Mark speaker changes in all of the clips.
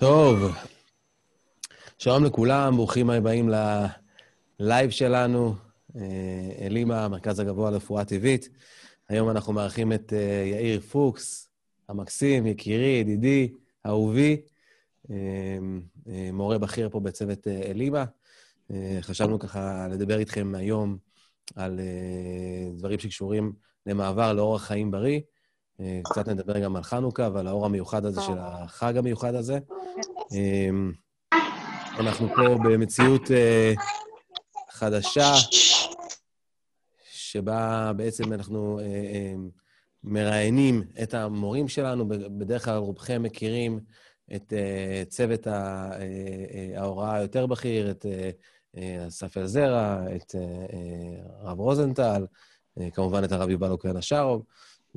Speaker 1: טוב, שלום לכולם, ברוכים הבאים ללייב שלנו, אה, אלימה, המרכז הגבוה לרפואה טבעית. היום אנחנו מארחים את אה, יאיר פוקס, המקסים, יקירי, ידידי, אהובי, אה, מורה בכיר פה בצוות אלימה. חשבנו ככה לדבר איתכם היום על דברים שקשורים למעבר לאורח חיים בריא. קצת נדבר גם על חנוכה ועל האור המיוחד הזה של החג המיוחד הזה. אמ, אנחנו פה במציאות אה, חדשה, שבה בעצם אנחנו אה, אה, מראיינים את המורים שלנו. בדרך כלל רובכם מכירים את צוות ההוראה היותר בכיר, את אסף אלזרע, את הרב רוזנטל, כמובן את הרב יובל אוקרן השארוב.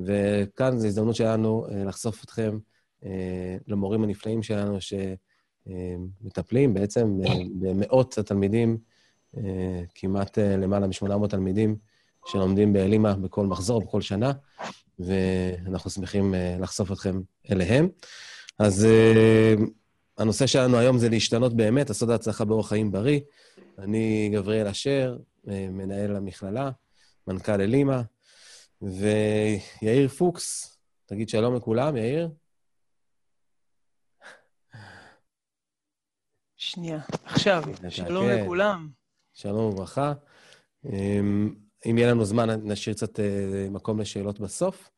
Speaker 1: וכאן זו הזדמנות שלנו אה, לחשוף אתכם אה, למורים הנפלאים שלנו שמטפלים בעצם אה, במאות התלמידים, כמעט למעלה מ-800 תלמידים שלומדים באלימה בכל מחזור, בכל שנה, ואנחנו שמחים לחשוף אתכם אליהם. אז הנושא שלנו היום זה להשתנות באמת, לעשות ההצלחה באורח חיים בריא. אני גבריאל אשר, מנהל המכללה, מנכ"ל אלימה, ויאיר פוקס, תגיד שלום לכולם, יאיר.
Speaker 2: שנייה, עכשיו, שלום כן. לכולם.
Speaker 1: שלום וברכה. אמ, אם יהיה לנו זמן, נשאיר קצת אה, מקום לשאלות בסוף.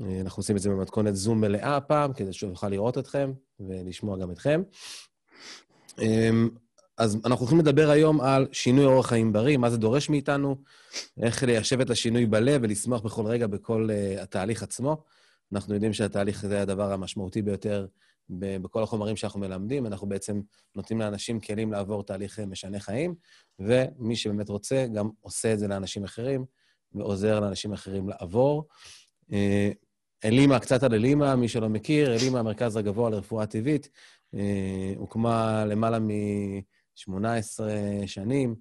Speaker 1: אה, אנחנו עושים את זה במתכונת זום מלאה הפעם, כדי שהוא יוכל לראות אתכם ולשמוע גם אתכם. אז אנחנו הולכים לדבר היום על שינוי אורח חיים בריא, מה זה דורש מאיתנו, איך ליישב את השינוי בלב ולשמוח בכל רגע בכל uh, התהליך עצמו. אנחנו יודעים שהתהליך זה הדבר המשמעותי ביותר בכל החומרים שאנחנו מלמדים. אנחנו בעצם נותנים לאנשים כלים לעבור תהליך אה, משנה חיים, ומי שבאמת רוצה, גם עושה את זה לאנשים אחרים, ועוזר לאנשים אחרים לעבור. אה, אלימה, קצת על אלימה, מי שלא מכיר, אלימה, המרכז הגבוה לרפואה טבעית, הוקמה למעלה מ... 18 שנים,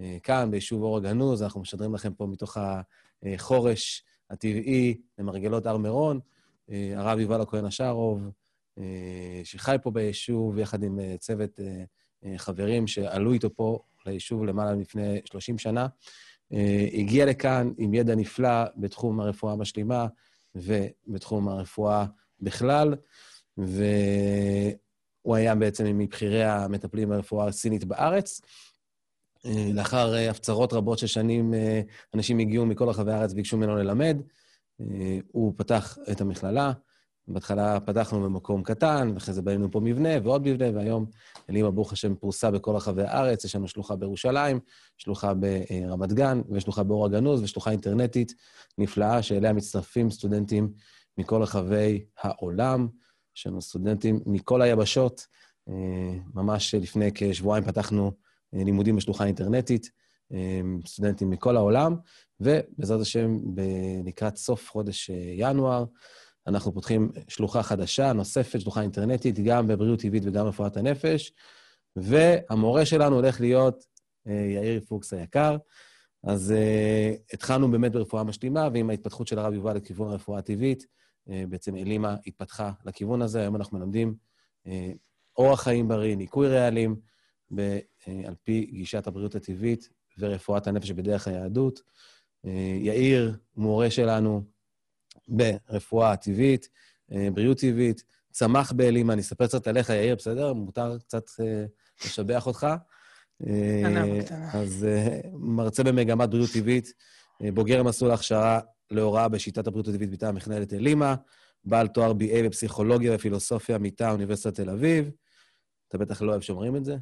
Speaker 1: אה, כאן, ביישוב אור הגנוז, אנחנו משדרים לכם פה מתוך החורש הטבעי למרגלות הר מירון. אה, הרב יובל הכהן השארוב, אה, שחי פה ביישוב, יחד עם צוות חברים שעלו איתו פה ליישוב למעלה מלפני 30 שנה, הגיע לכאן עם ידע נפלא בתחום הרפואה המשלימה ובתחום הרפואה בכלל, ו... הוא היה בעצם מבכירי המטפלים ברפואה הסינית בארץ. אה, לאחר אה, הפצרות רבות של שנים, אה, אנשים הגיעו מכל רחבי הארץ וביקשו ממנו ללמד. הוא פתח את המכללה. בהתחלה פתחנו במקום קטן, ואחרי זה בנינו פה מבנה ועוד מבנה, והיום אלימה, ברוך השם, פרוסה בכל רחבי הארץ. יש לנו שלוחה בירושלים, שלוחה ברמת גן, ושלוחה באור הגנוז, ושלוחה אינטרנטית נפלאה, שאליה מצטרפים סטודנטים מכל רחבי העולם. יש לנו סטודנטים מכל היבשות. אה, ממש לפני כשבועיים פתחנו אה, לימודים בשלוחה אינטרנטית, אה, סטודנטים מכל העולם, ובעזרת השם, לקראת סוף חודש ינואר, אנחנו פותחים שלוחה חדשה, נוספת, שלוחה אינטרנטית, גם בבריאות טבעית וגם ברפואת הנפש, והמורה שלנו הולך להיות יאיר פוקס היקר. אז uh, התחלנו באמת ברפואה משלימה, ועם ההתפתחות של הרב יובל לכיוון הרפואה הטבעית, בעצם אלימה התפתחה לכיוון הזה. היום אנחנו מלמדים אה, אורח חיים בריא, ניקוי רעלים, אה, על פי גישת הבריאות הטבעית ורפואת הנפש בדרך היהדות. יאיר, מורה שלנו ברפואה טבעית, בריאות טבעית, צמח באלימה. אני אספר קצת עליך, יאיר, בסדר? מותר קצת לשבח אותך.
Speaker 2: קטנה, קטנה.
Speaker 1: אז מרצה במגמת בריאות טבעית, בוגר מסלול הכשרה להוראה בשיטת הבריאות הטבעית מטעם מכללת אלימה, בעל תואר BA בפסיכולוגיה ופילוסופיה מטעם אוניברסיטת תל אביב. אתה בטח לא אוהב שאומרים את זה.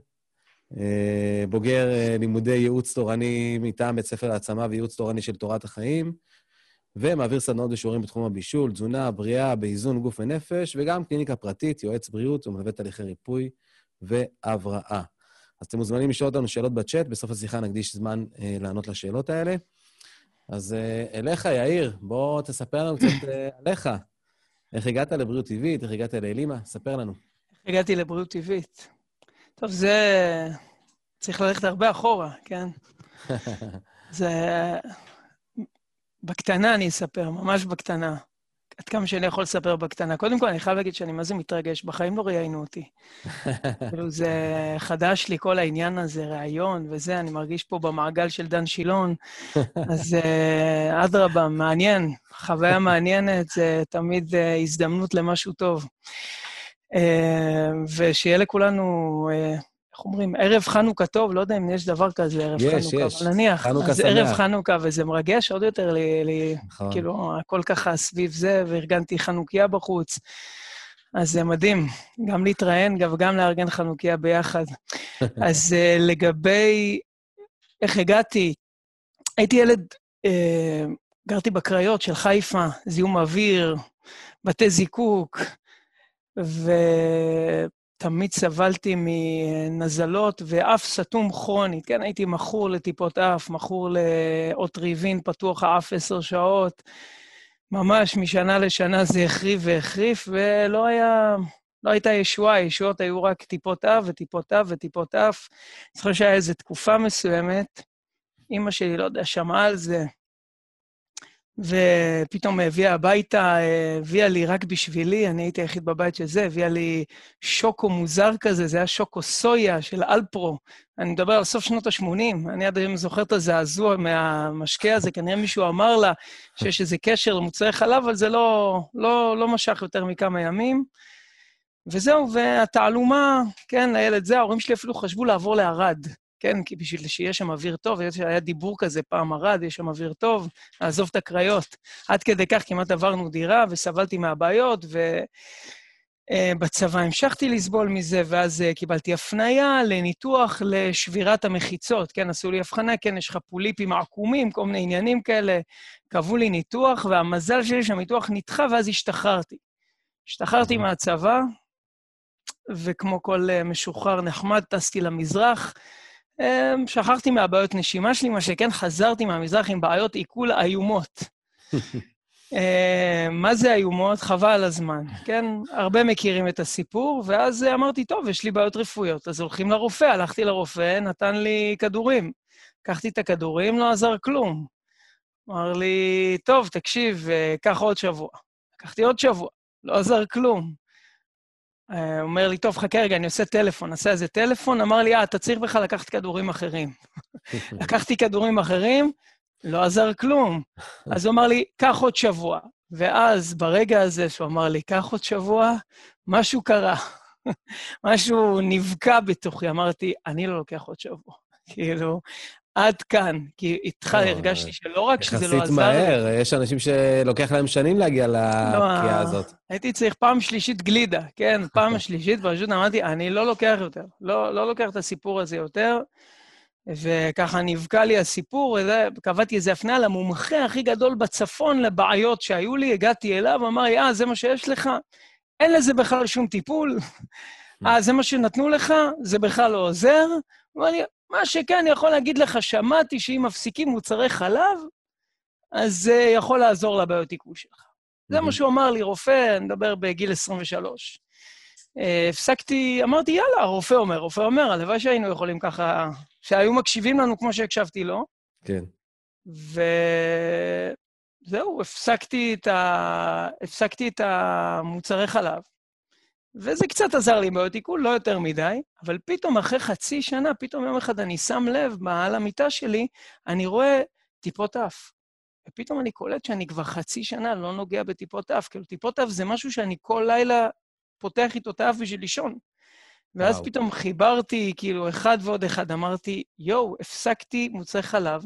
Speaker 1: אה, בוגר אה, לימודי ייעוץ תורני מטעם בית ספר העצמה וייעוץ תורני של תורת החיים, ומעביר סדנאות ושיעורים בתחום הבישול, תזונה, בריאה, באיזון גוף ונפש, וגם קליניקה פרטית, יועץ בריאות ומלווה תהליכי ריפוי והבראה. אז אתם מוזמנים לשאול אותנו שאלות בצ'אט, בסוף השיחה נקדיש זמן אה, לענות לשאלות האלה. אז אה, אליך, יאיר, בוא תספר לנו קצת אה, עליך. איך הגעת לבריאות טבעית, איך הגעת לאלימה? ספר לנו.
Speaker 2: איך הגעתי לבריאות טבעית? טוב, זה... צריך ללכת הרבה אחורה, כן? זה... בקטנה אני אספר, ממש בקטנה. עד כמה שאני יכול לספר בקטנה. קודם כל, אני חייב להגיד שאני מה זה מתרגש, בחיים לא ראיינו אותי. כאילו, זה חדש לי, כל העניין הזה, ראיון וזה, אני מרגיש פה במעגל של דן שילון. אז אה, אדרבה, מעניין, חוויה מעניינת, זה תמיד uh, הזדמנות למשהו טוב. Uh, ושיהיה לכולנו... איך אומרים, ערב חנוכה טוב, לא יודע אם יש דבר כזה, ערב
Speaker 1: יש,
Speaker 2: חנוכה,
Speaker 1: יש.
Speaker 2: אבל נניח.
Speaker 1: חנוכה
Speaker 2: אז
Speaker 1: שמח.
Speaker 2: ערב חנוכה, וזה מרגש עוד יותר לי, לי
Speaker 1: נכון.
Speaker 2: כאילו, הכל ככה סביב זה, וארגנתי חנוכיה בחוץ. אז זה מדהים, גם להתראיין וגם לארגן חנוכיה ביחד. אז uh, לגבי איך הגעתי, הייתי ילד, uh, גרתי בקריות של חיפה, זיהום אוויר, בתי זיקוק, ותמיד סבלתי מנזלות ואף סתום כרונית. כן, הייתי מכור לטיפות אף, מכור לאוטריבין פתוח האף עשר שעות. ממש משנה לשנה זה החריף והחריף, ולא היה... לא הייתה ישועה, ישועות היו רק טיפות אף וטיפות אף וטיפות אף. אני זוכר שהיה איזו תקופה מסוימת, אימא שלי, לא יודע, שמעה על זה, ופתאום הביאה הביתה, הביאה לי רק בשבילי, אני הייתי היחיד בבית של זה, הביאה לי שוקו מוזר כזה, זה היה שוקו סויה של אלפרו. אני מדבר על סוף שנות ה-80, אני עד היום זוכר את הזעזוע מהמשקה הזה, כנראה מישהו אמר לה שיש איזה קשר למוצרי חלב, אבל זה לא, לא, לא משך יותר מכמה ימים. וזהו, והתעלומה, כן, לילד זה, ההורים שלי אפילו חשבו לעבור לערד. כן, כי בשביל שיהיה שם אוויר טוב, היה דיבור כזה פעם ערד, יש שם אוויר טוב, לעזוב את הקריות. עד כדי כך כמעט עברנו דירה וסבלתי מהבעיות, ובצבא המשכתי לסבול מזה, ואז קיבלתי הפנייה לניתוח לשבירת המחיצות. כן, עשו לי הבחנה, כן, יש לך פוליפים עקומים, כל מיני עניינים כאלה. קבעו לי ניתוח, והמזל שלי שהניתוח נדחה, ואז השתחררתי. השתחררתי מהצבא, וכמו כל משוחרר נחמד, טסתי למזרח. שכחתי מהבעיות נשימה שלי, מה שכן חזרתי מהמזרח עם בעיות עיכול איומות. מה זה איומות? חבל על הזמן, כן? הרבה מכירים את הסיפור, ואז אמרתי, טוב, יש לי בעיות רפואיות, אז הולכים לרופא. הלכתי לרופא, נתן לי כדורים. לקחתי את הכדורים, לא עזר כלום. אמר לי, טוב, תקשיב, קח עוד שבוע. לקחתי עוד שבוע, לא עזר כלום. הוא אומר לי, טוב, חכה רגע, אני עושה טלפון, עשה איזה טלפון, אמר לי, אה, אתה צריך בכלל לקחת כדורים אחרים. לקחתי כדורים אחרים, לא עזר כלום. אז הוא אמר לי, קח עוד שבוע. ואז, ברגע הזה שהוא אמר לי, קח עוד שבוע, משהו קרה. משהו נבקע בתוכי. אמרתי, אני לא לוקח עוד שבוע. כאילו, עד כאן, כי איתך הרגשתי שלא רק שזה לא עזר...
Speaker 1: יחסית מהר, יש אנשים שלוקח להם שנים להגיע לפקיעה הזאת.
Speaker 2: הייתי צריך פעם שלישית גלידה, כן? פעם שלישית, פשוט אמרתי, אני לא לוקח יותר, לא, לא לוקח את הסיפור הזה יותר. וככה נבקע לי הסיפור, קבעתי איזה הפניה למומחה הכי גדול בצפון לבעיות שהיו לי, הגעתי אליו, אמר לי, אה, זה מה שיש לך? אין לזה בכלל שום טיפול. אה, זה מה שנתנו לך? זה בכלל לא עוזר? הוא אמר לי, מה שכן, אני יכול להגיד לך, שמעתי שאם מפסיקים מוצרי חלב, אז זה יכול לעזור לבעיות עיכול שלך. זה מה שהוא אמר לי, רופא, אני מדבר בגיל 23. הפסקתי, אמרתי, יאללה, הרופא אומר, רופא אומר, הלוואי שהיינו יכולים ככה, שהיו מקשיבים לנו כמו שהקשבתי לו.
Speaker 1: כן.
Speaker 2: וזהו, הפסקתי את, ה... הפסקתי את המוצרי חלב. וזה קצת עזר לי בעיות עיכול, לא יותר מדי, אבל פתאום אחרי חצי שנה, פתאום יום אחד אני שם לב, מעל המיטה שלי, אני רואה טיפות אף. ופתאום אני קולט שאני כבר חצי שנה לא נוגע בטיפות אף. כאילו, טיפות אף זה משהו שאני כל לילה פותח איתו את האף בשביל לישון. ואז וואו. פתאום חיברתי, כאילו, אחד ועוד אחד, אמרתי, יואו, הפסקתי מוצרי חלב,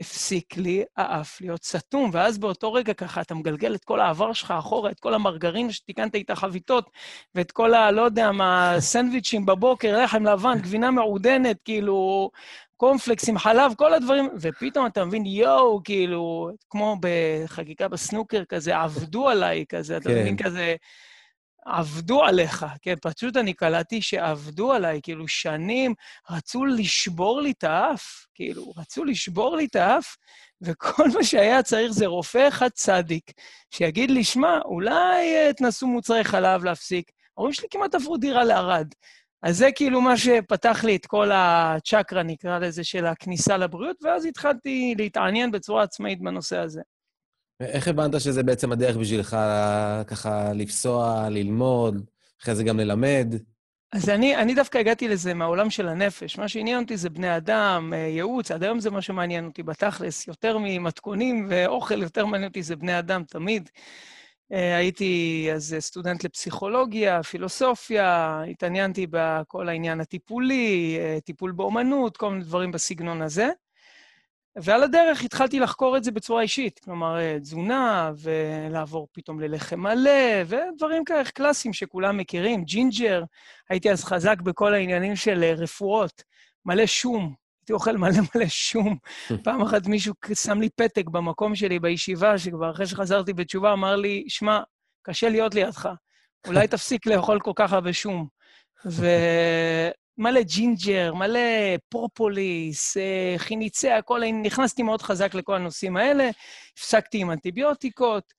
Speaker 2: הפסיק לי האף להיות סתום, ואז באותו רגע ככה אתה מגלגל את כל העבר שלך אחורה, את כל המרגרינה שתיקנת איתה חביתות, ואת כל ה... לא יודע מה, סנדוויצ'ים בבוקר, לחם לבן, גבינה מעודנת, כאילו, קורנפלקס עם חלב, כל הדברים, ופתאום אתה מבין, יואו, כאילו, כמו בחקיקה בסנוקר כזה, עבדו עליי כזה, אתה מבין כזה... עבדו עליך, כן? פשוט אני קלטתי שעבדו עליי, כאילו שנים רצו לשבור לי את האף, כאילו, רצו לשבור לי את האף, וכל מה שהיה צריך זה רופא אחד צדיק, שיגיד לי, שמע, אולי תנסו מוצרי חלב להפסיק. ההורים שלי כמעט עברו דירה לערד. אז זה כאילו מה שפתח לי את כל הצ'קרה, נקרא לזה, של הכניסה לבריאות, ואז התחלתי להתעניין בצורה עצמאית בנושא הזה.
Speaker 1: איך הבנת שזה בעצם הדרך בשבילך ככה לפסוע, ללמוד, אחרי זה גם ללמד?
Speaker 2: אז אני, אני דווקא הגעתי לזה מהעולם של הנפש. מה שעניין אותי זה בני אדם, אה, ייעוץ, עד היום זה מה שמעניין אותי בתכלס. יותר ממתכונים ואוכל, יותר מעניין אותי זה בני אדם תמיד. אה, הייתי אז סטודנט לפסיכולוגיה, פילוסופיה, התעניינתי בכל העניין הטיפולי, אה, טיפול באומנות, כל מיני דברים בסגנון הזה. ועל הדרך התחלתי לחקור את זה בצורה אישית, כלומר, אה, תזונה, ולעבור פתאום ללחם מלא, ודברים כאלה קלאסיים שכולם מכירים, ג'ינג'ר. הייתי אז חזק בכל העניינים של רפואות, מלא שום, הייתי אוכל מלא מלא שום. פעם אחת מישהו שם לי פתק במקום שלי בישיבה, שכבר אחרי שחזרתי בתשובה, אמר לי, שמע, קשה להיות לידך, אולי תפסיק לאכול כל כך הרבה שום. ומלא ג'ינג'ר, מלא פרופוליס, אה, אכינצאה, הכל, נכנסתי מאוד חזק לכל הנושאים האלה, הפסקתי עם אנטיביוטיקות,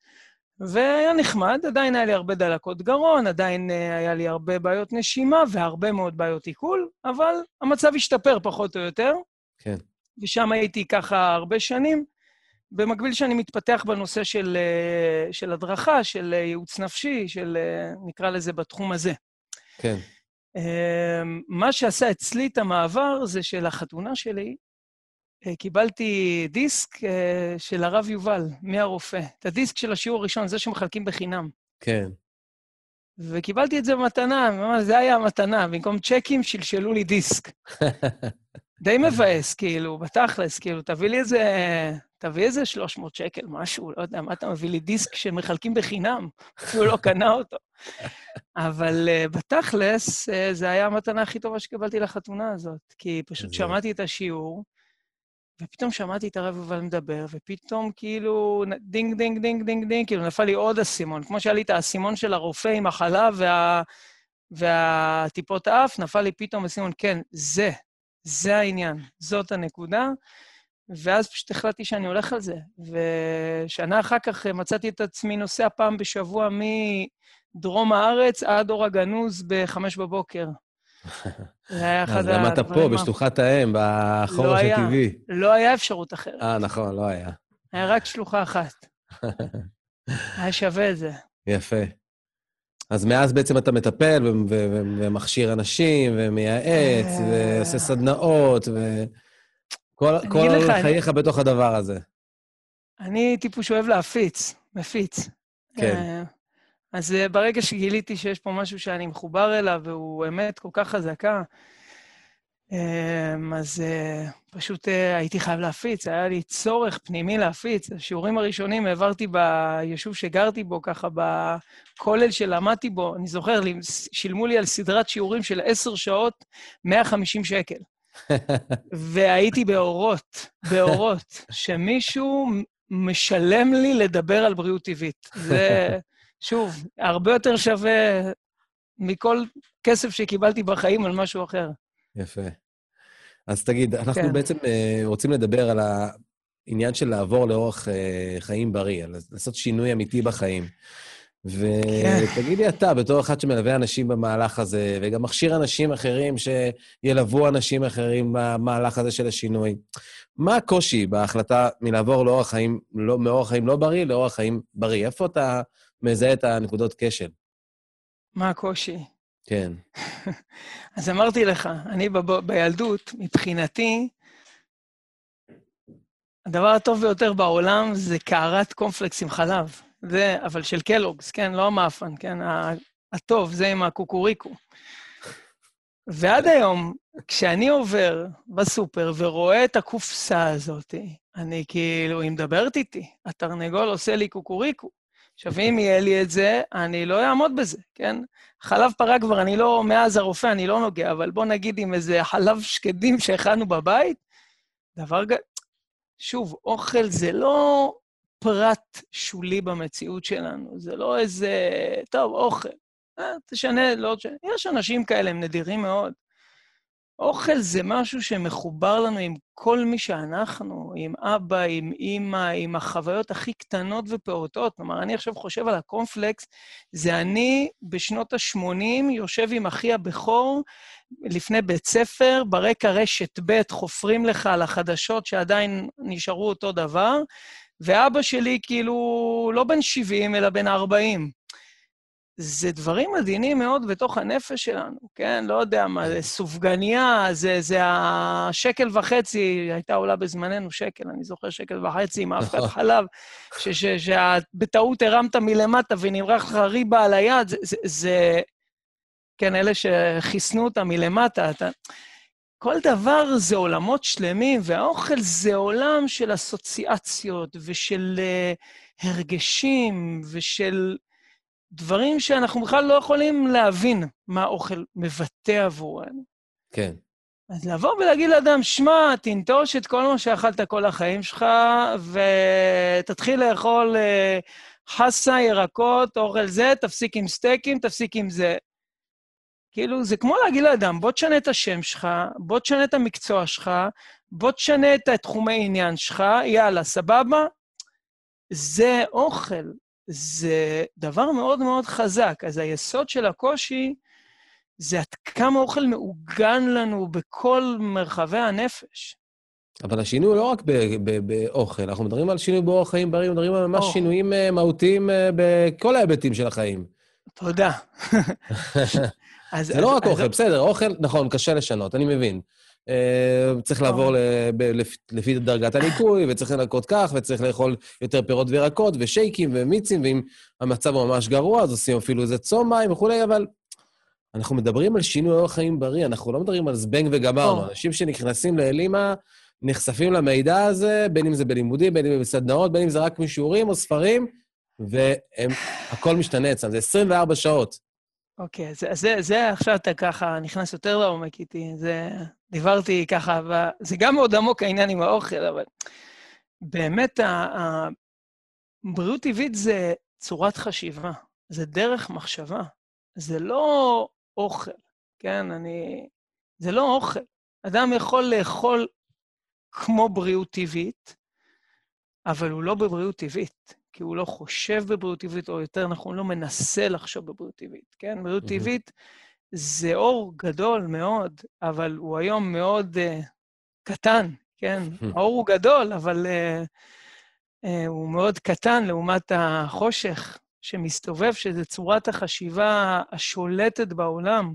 Speaker 2: והיה נחמד, עדיין היה לי הרבה דלקות גרון, עדיין אה, היה לי הרבה בעיות נשימה והרבה מאוד בעיות עיכול, אבל המצב השתפר פחות או יותר.
Speaker 1: כן.
Speaker 2: ושם הייתי ככה הרבה שנים, במקביל שאני מתפתח בנושא של, uh, של הדרכה, של ייעוץ נפשי, של, נקרא לזה, בתחום הזה.
Speaker 1: כן.
Speaker 2: Uh, מה שעשה אצלי את המעבר זה שלחתונה שלי אה, קיבלתי דיסק אה, של הרב יובל, מי הרופא. את הדיסק של השיעור הראשון, זה שמחלקים בחינם.
Speaker 1: כן.
Speaker 2: וקיבלתי את זה במתנה, ממש, זה היה המתנה. במקום צ'קים, שלשלו לי דיסק. די מבאס, כאילו, בתכלס, כאילו, תביא לי איזה... תביא איזה 300 שקל, משהו, לא יודע, מה אתה מביא לי דיסק שמחלקים בחינם? אפילו לא קנה אותו. אבל אה, בתכלס, אה, זה היה המתנה הכי טובה שקיבלתי לחתונה הזאת, כי פשוט שמעתי את השיעור, ופתאום שמעתי את הרב יובל מדבר, ופתאום כאילו דינג, דינג, דינג, דינג, דינג, כאילו נפל לי עוד אסימון. כמו שהיה לי את האסימון של הרופא עם החלב וה... והטיפות האף, נפל לי פתאום אסימון, כן, זה, זה העניין, זאת הנקודה. ואז פשוט החלטתי שאני הולך על זה. ושנה אחר כך מצאתי את עצמי נוסע פעם בשבוע מדרום הארץ עד אור הגנוז בחמש בבוקר.
Speaker 1: זה היה אחד הדברים... אז למה אתה פה, בשלוחת האם, בחורש
Speaker 2: לא
Speaker 1: הטבעי?
Speaker 2: לא היה אפשרות אחרת.
Speaker 1: אה, נכון, לא היה.
Speaker 2: היה רק שלוחה אחת. היה שווה את זה.
Speaker 1: יפה. אז מאז בעצם אתה מטפל ומכשיר אנשים, ומייעץ, אה. ועושה סדנאות, וכל חייך בתוך הדבר הזה.
Speaker 2: אני טיפוס שאוהב להפיץ, מפיץ.
Speaker 1: כן. אה,
Speaker 2: אז אה, ברגע שגיליתי שיש פה משהו שאני מחובר אליו, והוא אמת כל כך חזקה, אז אה, פשוט אה, הייתי חייב להפיץ, היה לי צורך פנימי להפיץ. השיעורים הראשונים העברתי ביישוב שגרתי בו, ככה בכולל שלמדתי בו, אני זוכר, שילמו לי על סדרת שיעורים של עשר שעות, 150 שקל. והייתי באורות, באורות, שמישהו משלם לי לדבר על בריאות טבעית. זה... שוב, הרבה יותר שווה מכל כסף שקיבלתי בחיים על משהו אחר.
Speaker 1: יפה. אז תגיד, אנחנו כן. בעצם uh, רוצים לדבר על העניין של לעבור לאורך uh, חיים בריא, על לעשות שינוי אמיתי בחיים. ותגיד לי אתה, בתור אחד שמלווה אנשים במהלך הזה, וגם מכשיר אנשים אחרים שילוו אנשים אחרים במהלך הזה של השינוי, מה הקושי בהחלטה מלעבור לאורח חיים, לא, מאורח חיים לא בריא לאורח חיים בריא? איפה אתה מזהה את הנקודות כשל.
Speaker 2: מה הקושי?
Speaker 1: כן.
Speaker 2: אז אמרתי לך, אני ב- בילדות, מבחינתי, הדבר הטוב ביותר בעולם זה קערת קומפלקס עם חלב. זה, אבל של קלוגס, כן? לא המאפן, כן? הטוב, זה עם הקוקוריקו. ועד היום, כשאני עובר בסופר ורואה את הקופסה הזאת, אני כאילו, היא מדברת איתי, התרנגול עושה לי קוקוריקו. עכשיו, אם יהיה לי את זה, אני לא אעמוד בזה, כן? חלב פרה כבר, אני לא, מאז הרופא אני לא נוגע, אבל בוא נגיד עם איזה חלב שקדים שהכנו בבית, דבר ג... שוב, אוכל זה לא פרט שולי במציאות שלנו, זה לא איזה, טוב, אוכל. אה, תשנה, לא תשנה. יש אנשים כאלה, הם נדירים מאוד. אוכל זה משהו שמחובר לנו עם כל מי שאנחנו, עם אבא, עם אימא, עם החוויות הכי קטנות ופעוטות. כלומר, אני עכשיו חושב על הקורנפלקס, זה אני בשנות ה-80 יושב עם אחי הבכור לפני בית ספר, ברקע רשת ב' חופרים לך על החדשות שעדיין נשארו אותו דבר, ואבא שלי כאילו לא בן 70, אלא בן 40. זה דברים עדינים מאוד בתוך הנפש שלנו, כן? לא יודע מה, זה סופגניה, זה, זה השקל וחצי, הייתה עולה בזמננו שקל, אני זוכר שקל וחצי עם אבקת חלב, שבטעות הרמת מלמטה ונמרח לך ריבה על היד, זה, זה, זה... כן, אלה שחיסנו אותה מלמטה, אתה... כל דבר זה עולמות שלמים, והאוכל זה עולם של אסוציאציות ושל uh, הרגשים ושל דברים שאנחנו בכלל לא יכולים להבין מה האוכל מבטא עבורנו.
Speaker 1: כן.
Speaker 2: אז לבוא ולהגיד לאדם, שמע, תנטוש את כל מה שאכלת כל החיים שלך, ותתחיל לאכול uh, חסה, ירקות, אוכל זה, תפסיק עם סטייקים, תפסיק עם זה. כאילו, זה כמו להגיד לאדם, בוא תשנה את השם שלך, בוא תשנה את המקצוע שלך, בוא תשנה את התחומי עניין שלך, יאללה, סבבה? זה אוכל, זה דבר מאוד מאוד חזק. אז היסוד של הקושי זה עד כמה אוכל מעוגן לנו בכל מרחבי הנפש.
Speaker 1: אבל השינוי הוא לא רק באוכל, אנחנו מדברים על שינוי באורח חיים בריא, מדברים על ממש שינויים אה, מהותיים אה, בכל ההיבטים של החיים.
Speaker 2: תודה.
Speaker 1: אז, זה לא אז, לא רק אז... אוכל, בסדר, אוכל, נכון, קשה לשנות, אני מבין. Uh, צריך לעבור לפי, דרגת הניקוי, וצריך לנקות כך, וצריך לאכול יותר פירות וירקות, ושייקים ומיצים, ואם המצב הוא ממש גרוע, אז עושים אפילו איזה צום מים וכולי, אבל אנחנו מדברים על שינוי אורח חיים בריא, אנחנו לא מדברים על זבנג וגמרנו. אנשים שנכנסים לאלימה, נחשפים למידע הזה, בין אם זה בלימודים, בין אם זה בסדנאות, בין אם זה רק משיעורים או ספרים, והכול משתנה אצלם, זה 24 שעות.
Speaker 2: אוקיי, אז זה, זה עכשיו אתה ככה נכנס יותר לעומק איתי. זה, דיברתי ככה, זה גם מאוד עמוק העניין עם האוכל, אבל באמת, בריאות טבעית זה צורת חשיבה, זה דרך מחשבה. זה לא אוכל, כן? אני... זה לא אוכל. אדם יכול לאכול כמו בריאות טבעית, אבל הוא לא בבריאות טבעית. כי הוא לא חושב בבריאות טבעית, או יותר נכון, לא מנסה לחשוב בבריאות טבעית, כן? בריאות טבעית זה אור גדול מאוד, אבל הוא היום מאוד uh, קטן, כן? האור הוא גדול, אבל uh, uh, הוא מאוד קטן לעומת החושך שמסתובב, שזה צורת החשיבה השולטת בעולם,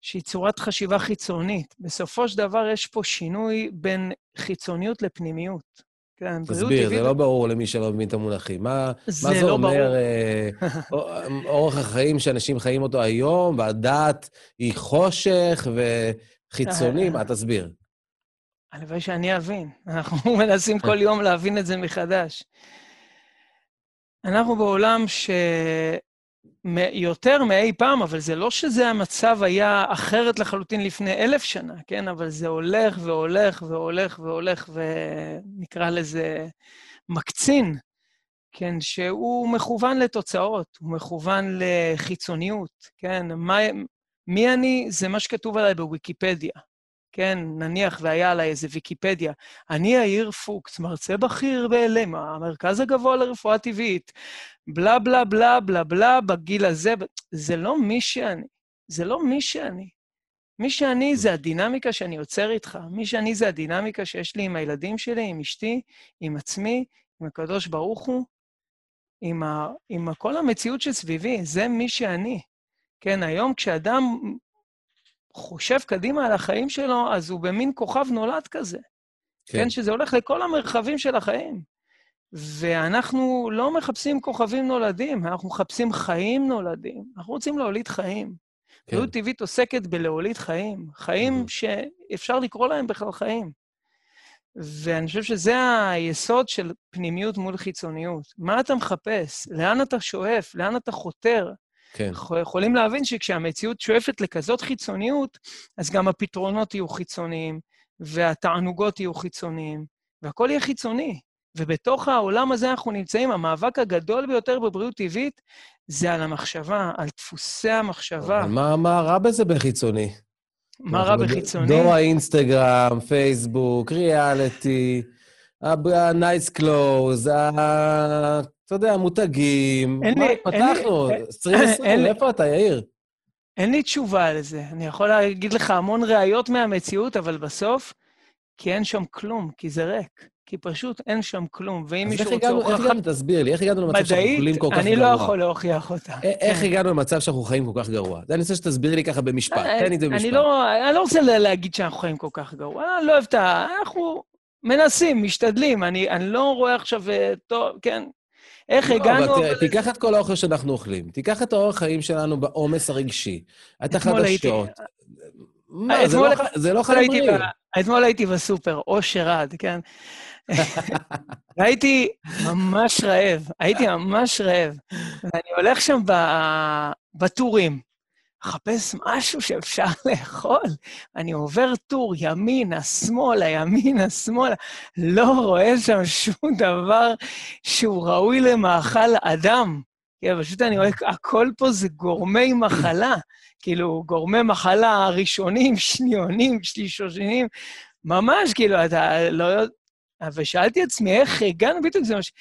Speaker 2: שהיא צורת חשיבה חיצונית. בסופו של דבר יש פה שינוי בין חיצוניות לפנימיות. כן,
Speaker 1: תסביר, זה לא ברור למי שלא מבין את המונחים. מה זה, מה זה לא אומר אה, אורח החיים שאנשים חיים אותו היום, והדת היא חושך וחיצוני? מה, תסביר.
Speaker 2: הלוואי שאני אבין. אנחנו מנסים כל יום להבין את זה מחדש. אנחנו בעולם ש... יותר מאי פעם, אבל זה לא שזה המצב היה אחרת לחלוטין לפני אלף שנה, כן? אבל זה הולך והולך והולך והולך, ונקרא לזה מקצין, כן? שהוא מכוון לתוצאות, הוא מכוון לחיצוניות, כן? מה, מי אני? זה מה שכתוב עליי בוויקיפדיה. כן, נניח והיה עליי איזה ויקיפדיה, אני יאיר פוקס, מרצה בכיר באלם, המרכז הגבוה לרפואה טבעית, בלה בלה בלה בלה בלה בגיל הזה, זה לא מי שאני, זה לא מי שאני. מי שאני זה הדינמיקה שאני יוצר איתך, מי שאני זה הדינמיקה שיש לי עם הילדים שלי, עם אשתי, עם עצמי, עם הקדוש ברוך הוא, עם, ה, עם כל המציאות שסביבי, זה מי שאני. כן, היום כשאדם חושב קדימה על החיים שלו, אז הוא במין כוכב נולד כזה. כן. כן, שזה הולך לכל המרחבים של החיים. ואנחנו לא מחפשים כוכבים נולדים, אנחנו מחפשים חיים נולדים. אנחנו רוצים להוליד חיים. כן. בריאות טבעית עוסקת בלהוליד חיים, חיים שאפשר לקרוא להם בכלל חיים. ואני חושב שזה היסוד של פנימיות מול חיצוניות. מה אתה מחפש? לאן אתה שואף? לאן אתה חותר? כן. אנחנו יכולים להבין שכשהמציאות שואפת לכזאת חיצוניות, אז גם הפתרונות יהיו חיצוניים, והתענוגות יהיו חיצוניים, והכל יהיה חיצוני. ובתוך העולם הזה אנחנו נמצאים, המאבק הגדול ביותר בבריאות טבעית זה על המחשבה, על דפוסי המחשבה.
Speaker 1: מה, מה רע בזה בחיצוני?
Speaker 2: מה רע בחיצוני?
Speaker 1: דור האינסטגרם, פייסבוק, ריאליטי, ה-nice clothes, אתה יודע, מותגים. אין לי... פתחנו, 2020, איפה אתה, יאיר?
Speaker 2: אין לי תשובה לזה. אני יכול להגיד לך המון ראיות מהמציאות, אבל בסוף, כי אין שם כלום, כי זה ריק. כי פשוט אין שם כלום. ואם מישהו
Speaker 1: רוצה
Speaker 2: הוכחה...
Speaker 1: אז איך הגענו, תסביר לי, איך הגענו למצב שאנחנו אוכלים כל כך גרוע?
Speaker 2: אני לא יכול להוכיח אותה.
Speaker 1: איך כן. הגענו למצב שאנחנו חיים כל כך גרוע? זה אני רוצה שתסביר לי ככה במשפט, אה, תן לי את זה במשפט. אני
Speaker 2: לא, אני לא רוצה להגיד שאנחנו חיים כל כך גרוע, אני לא אוהב את ה... אנחנו מנסים, משתדלים, אני, לא רואה עכשיו, אה, טוב, כן, איך לא, הגענו...
Speaker 1: אבל תיקח את כל האוכל שאנחנו אוכלים, תיקח את האורח חיים שלנו בעומס הרגשי, את החדשות. מה, זה לא, זה לא חיים בריאים.
Speaker 2: אתמול הייתי בסופר, אושר עד, כן? והייתי ממש רעב, הייתי ממש רעב. ואני הולך שם בטורים, מחפש משהו שאפשר לאכול. אני עובר טור ימינה, שמאלה, ימינה, שמאלה, לא רואה שם שום דבר שהוא ראוי למאכל אדם. כן, פשוט אני רואה, הכל פה זה גורמי מחלה. כאילו, גורמי מחלה ראשונים, שניונים, שלישונים, ממש, כאילו, אתה לא יודע... ושאלתי עצמי, איך הגענו, בדיוק זה מה ש...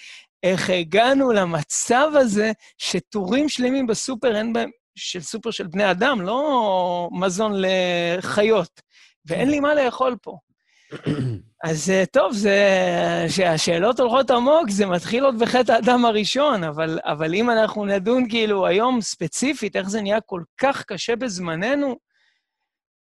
Speaker 2: איך הגענו למצב הזה שטורים שלמים בסופר אין בהם, של סופר של בני אדם, לא מזון לחיות, ואין לי מה לאכול פה. אז אה, טוב, זה... שהשאלות הולכות עמוק, זה מתחיל עוד בחטא האדם הראשון, אבל, אבל אם אנחנו נדון כאילו היום ספציפית, איך זה נהיה כל כך קשה בזמננו,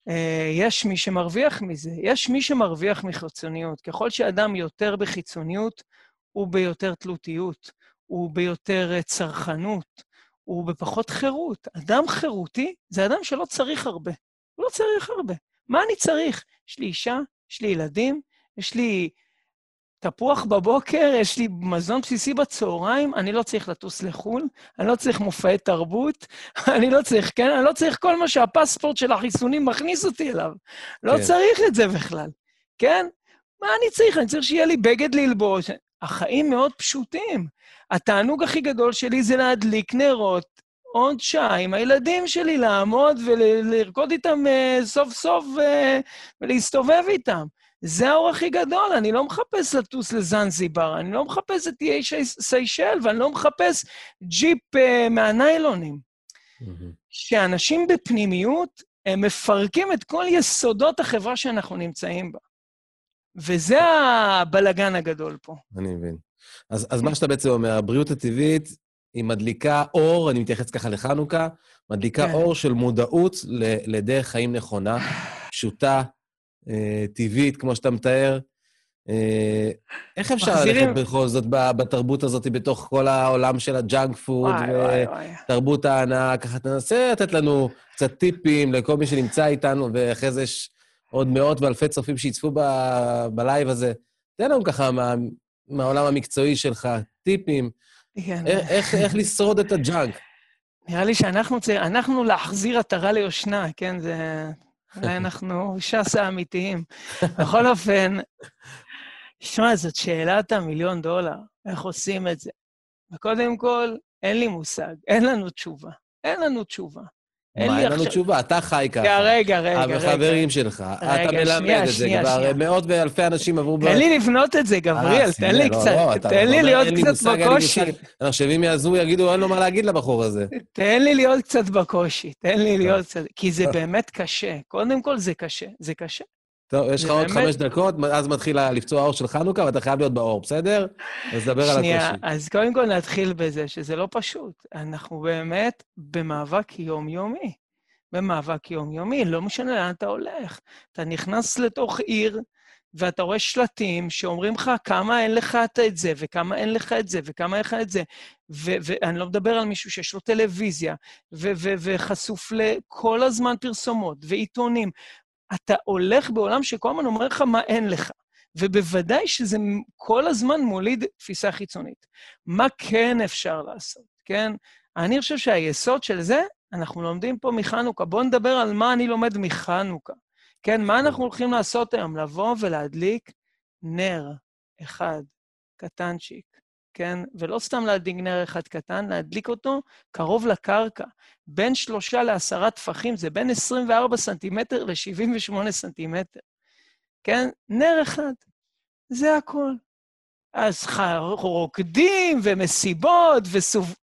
Speaker 2: אה, יש מי שמרוויח מזה. יש מי שמרוויח מחיצוניות. ככל שאדם יותר בחיצוניות, הוא ביותר תלותיות, הוא ביותר אה, צרכנות, הוא בפחות חירות. אדם חירותי זה אדם שלא צריך הרבה. הוא לא צריך הרבה. מה אני צריך? יש לי אישה, יש לי ילדים, יש לי תפוח בבוקר, יש לי מזון בסיסי בצהריים, אני לא צריך לטוס לחו"ל, אני לא צריך מופעי תרבות, אני לא צריך, כן? אני לא צריך כל מה שהפספורט של החיסונים מכניס אותי אליו. לא כן. צריך את זה בכלל, כן? מה אני צריך? אני צריך שיהיה לי בגד ללבוש. החיים מאוד פשוטים. התענוג הכי גדול שלי זה להדליק נרות עוד שעה עם הילדים שלי, לעמוד ולרקוד איתם uh, סוף סוף uh, ולהסתובב איתם. זה האור הכי גדול, אני לא מחפש לטוס לזנזיבר, אני לא מחפש את איי סיישל, ואני לא מחפש ג'יפ uh, מהניילונים. שאנשים בפנימיות, הם מפרקים את כל יסודות החברה שאנחנו נמצאים בה. וזה הבלגן הגדול פה.
Speaker 1: אני מבין. אז, אז מה שאתה בעצם אומר, הבריאות הטבעית היא מדליקה אור, אני מתייחס ככה לחנוכה, מדליקה כן. אור של מודעות לדרך חיים נכונה, פשוטה, אה, טבעית, כמו שאתה מתאר. אה, איך אפשר מחזירים... ללכת בכל זאת בתרבות הזאת, בתוך כל העולם של הג'אנק פוד ותרבות ההנאה? ככה תנסה לתת לנו קצת טיפים לכל מי שנמצא איתנו, ואחרי זה יש עוד מאות ואלפי צופים שיצפו ב- בלייב הזה. תן לנו ככה מה, מהעולם המקצועי שלך, טיפים, כן. איך, איך, איך לשרוד את הג'אנק.
Speaker 2: נראה לי שאנחנו צריכים, אנחנו להחזיר עטרה ליושנה, כן? זה... אולי אנחנו ש"ס האמיתיים. בכל אופן, שמע, זאת שאלת המיליון דולר, איך עושים את זה? וקודם כל, אין לי מושג, אין לנו תשובה. אין לנו תשובה.
Speaker 1: אין לנו תשובה, אתה חי ככה.
Speaker 2: רגע, רגע, רגע.
Speaker 1: החברים שלך, אתה מלמד את זה, כבר מאות ואלפי אנשים עברו...
Speaker 2: תן לי לבנות את זה, גבריאל, אה, תן לי לא, קצת, לא, תן לי להיות קצת בקושי.
Speaker 1: עכשיו, אם יעזרו, יגידו, אין לו מה להגיד לבחור הזה.
Speaker 2: תן לי להיות קצת בקושי, תן לי להיות קצת... כי זה באמת קשה. קודם כל, זה קשה, זה קשה.
Speaker 1: טוב, יש לך עוד חמש דקות, אז מתחיל לפצוע האור של חנוכה, ואתה חייב להיות באור, בסדר? אז דבר על הקושי. שנייה,
Speaker 2: אז קודם כל נתחיל בזה שזה לא פשוט. אנחנו באמת במאבק יומיומי. במאבק יומיומי, לא משנה לאן אתה הולך. אתה נכנס לתוך עיר, ואתה רואה שלטים שאומרים לך כמה אין לך את זה, וכמה אין לך את זה, וכמה אין לך את זה. ואני לא מדבר על מישהו שיש לו טלוויזיה, וחשוף לכל הזמן פרסומות ועיתונים. אתה הולך בעולם שכל הזמן אומר לך מה אין לך. ובוודאי שזה כל הזמן מוליד תפיסה חיצונית. מה כן אפשר לעשות, כן? אני חושב שהיסוד של זה אנחנו לומדים פה מחנוכה. בואו נדבר על מה אני לומד מחנוכה. כן, מה אנחנו הולכים לעשות היום? לבוא ולהדליק נר אחד, קטנצ'יק, כן? ולא סתם להדליק נר אחד קטן, להדליק אותו קרוב לקרקע. בין שלושה לעשרה טפחים, זה בין 24 סנטימטר ל-78 סנטימטר. כן? נר אחד. זה הכול. אז רוקדים ומסיבות וסוב...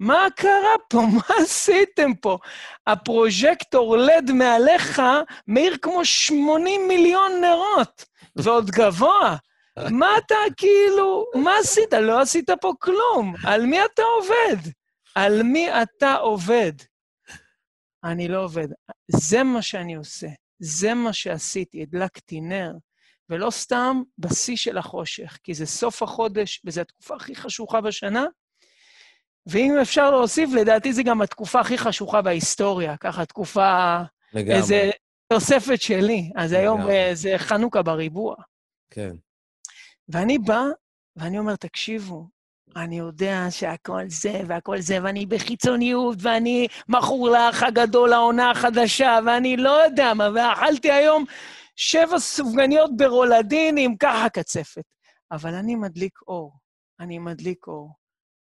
Speaker 2: מה קרה פה? מה עשיתם פה? הפרוז'קטור לד מעליך מאיר כמו 80 מיליון נרות, ועוד גבוה. מה אתה כאילו, מה עשית? לא עשית פה כלום. על מי אתה עובד? על מי אתה עובד? אני לא עובד. זה מה שאני עושה. זה מה שעשיתי, הדלקתי נר. ולא סתם בשיא של החושך, כי זה סוף החודש, וזו התקופה הכי חשוכה בשנה, ואם אפשר להוסיף, לדעתי זה גם התקופה הכי חשוכה בהיסטוריה, ככה תקופה... לגמרי. איזה תוספת שלי. אז לגמרי. היום אה, זה חנוכה בריבוע.
Speaker 1: כן.
Speaker 2: ואני בא, ואני אומר, תקשיבו, אני יודע שהכל זה והכל זה, ואני בחיצוניות, ואני מכור לאח הגדול, העונה החדשה, ואני לא יודע מה, ואכלתי היום שבע סופגניות ברולדין עם ככה קצפת. אבל אני מדליק אור. אני מדליק אור.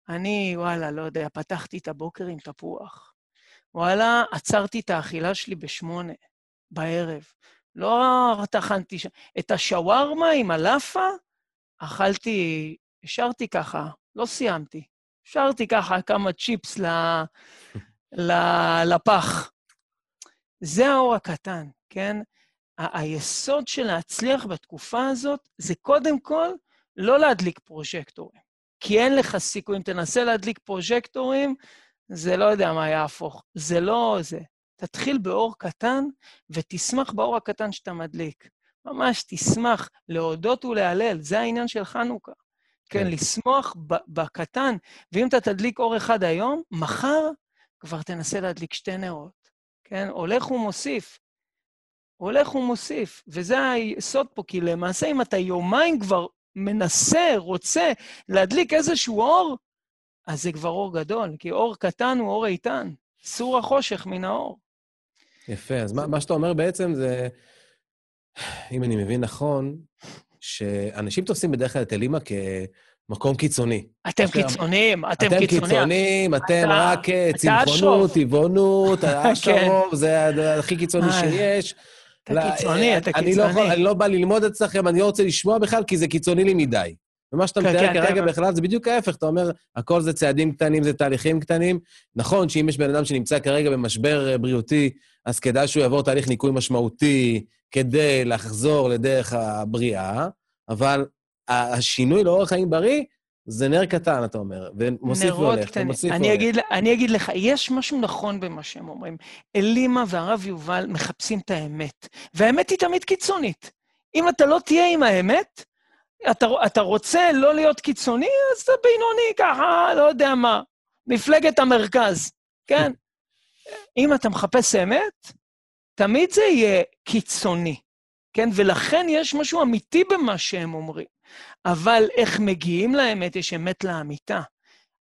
Speaker 2: אני, וואלה, לא יודע, פתחתי את הבוקר עם תפוח. וואלה, עצרתי את האכילה שלי בשמונה בערב. לא טחנתי ש... את השווארמה עם הלאפה, אכלתי, השארתי ככה, לא סיימתי. השארתי ככה כמה צ'יפס ל... ל... לפח. זה האור הקטן, כן? היסוד של להצליח בתקופה הזאת זה קודם כל לא להדליק פרוז'קטורים. כי אין לך סיכוי, אם תנסה להדליק פרוז'קטורים, זה לא יודע מה יהפוך. זה לא זה. תתחיל באור קטן ותשמח באור הקטן שאתה מדליק. ממש תשמח, להודות ולהלל, זה העניין של חנוכה. כן, כן לשמוח בקטן, ואם אתה תדליק אור אחד היום, מחר כבר תנסה להדליק שתי נרות. כן, הולך ומוסיף. הולך ומוסיף, וזה היסוד פה, כי למעשה אם אתה יומיים כבר מנסה, רוצה להדליק איזשהו אור, אז זה כבר אור גדול, כי אור קטן הוא אור איתן. סור החושך מן האור.
Speaker 1: יפה, אז מה, מה שאתה אומר בעצם זה, אם אני מבין נכון, שאנשים תופסים בדרך כלל את אלימה כמקום קיצוני.
Speaker 2: אתם קיצוניים, אתם קיצוניים.
Speaker 1: אתם קיצוניים, אתם רק צמחונות, טבעונות, האשרוב, כן. זה הכי קיצוני שיש.
Speaker 2: אתה קיצוני, אה, אתה
Speaker 1: אני קיצוני. לא יכול, אני לא בא ללמוד אצלכם, אני לא רוצה לשמוע בכלל, כי זה קיצוני לי מדי. ומה שאתה כן, מתאר כן, כרגע כן. בכלל זה בדיוק ההפך, אתה אומר, הכל זה צעדים קטנים, זה תהליכים קטנים. נכון שאם יש בן אדם שנמצא כרגע במשבר אה, בריאותי, אז כדאי שהוא יעבור תהליך ניקוי משמעותי כדי לחזור לדרך הבריאה, אבל השינוי לאורח חיים בריא זה נר קטן, אתה אומר, ומוסיף והולך, ומוסיף והולך.
Speaker 2: אגיד, אני אגיד לך, יש משהו נכון במה שהם אומרים. אלימה והרב יובל מחפשים את האמת, והאמת היא תמיד קיצונית. אם אתה לא תהיה עם האמת, אתה, אתה רוצה לא להיות קיצוני, אז אתה בינוני ככה, לא יודע מה, מפלגת המרכז, כן? אם אתה מחפש אמת, תמיד זה יהיה קיצוני, כן? ולכן יש משהו אמיתי במה שהם אומרים. אבל איך מגיעים לאמת? יש אמת לאמיתה.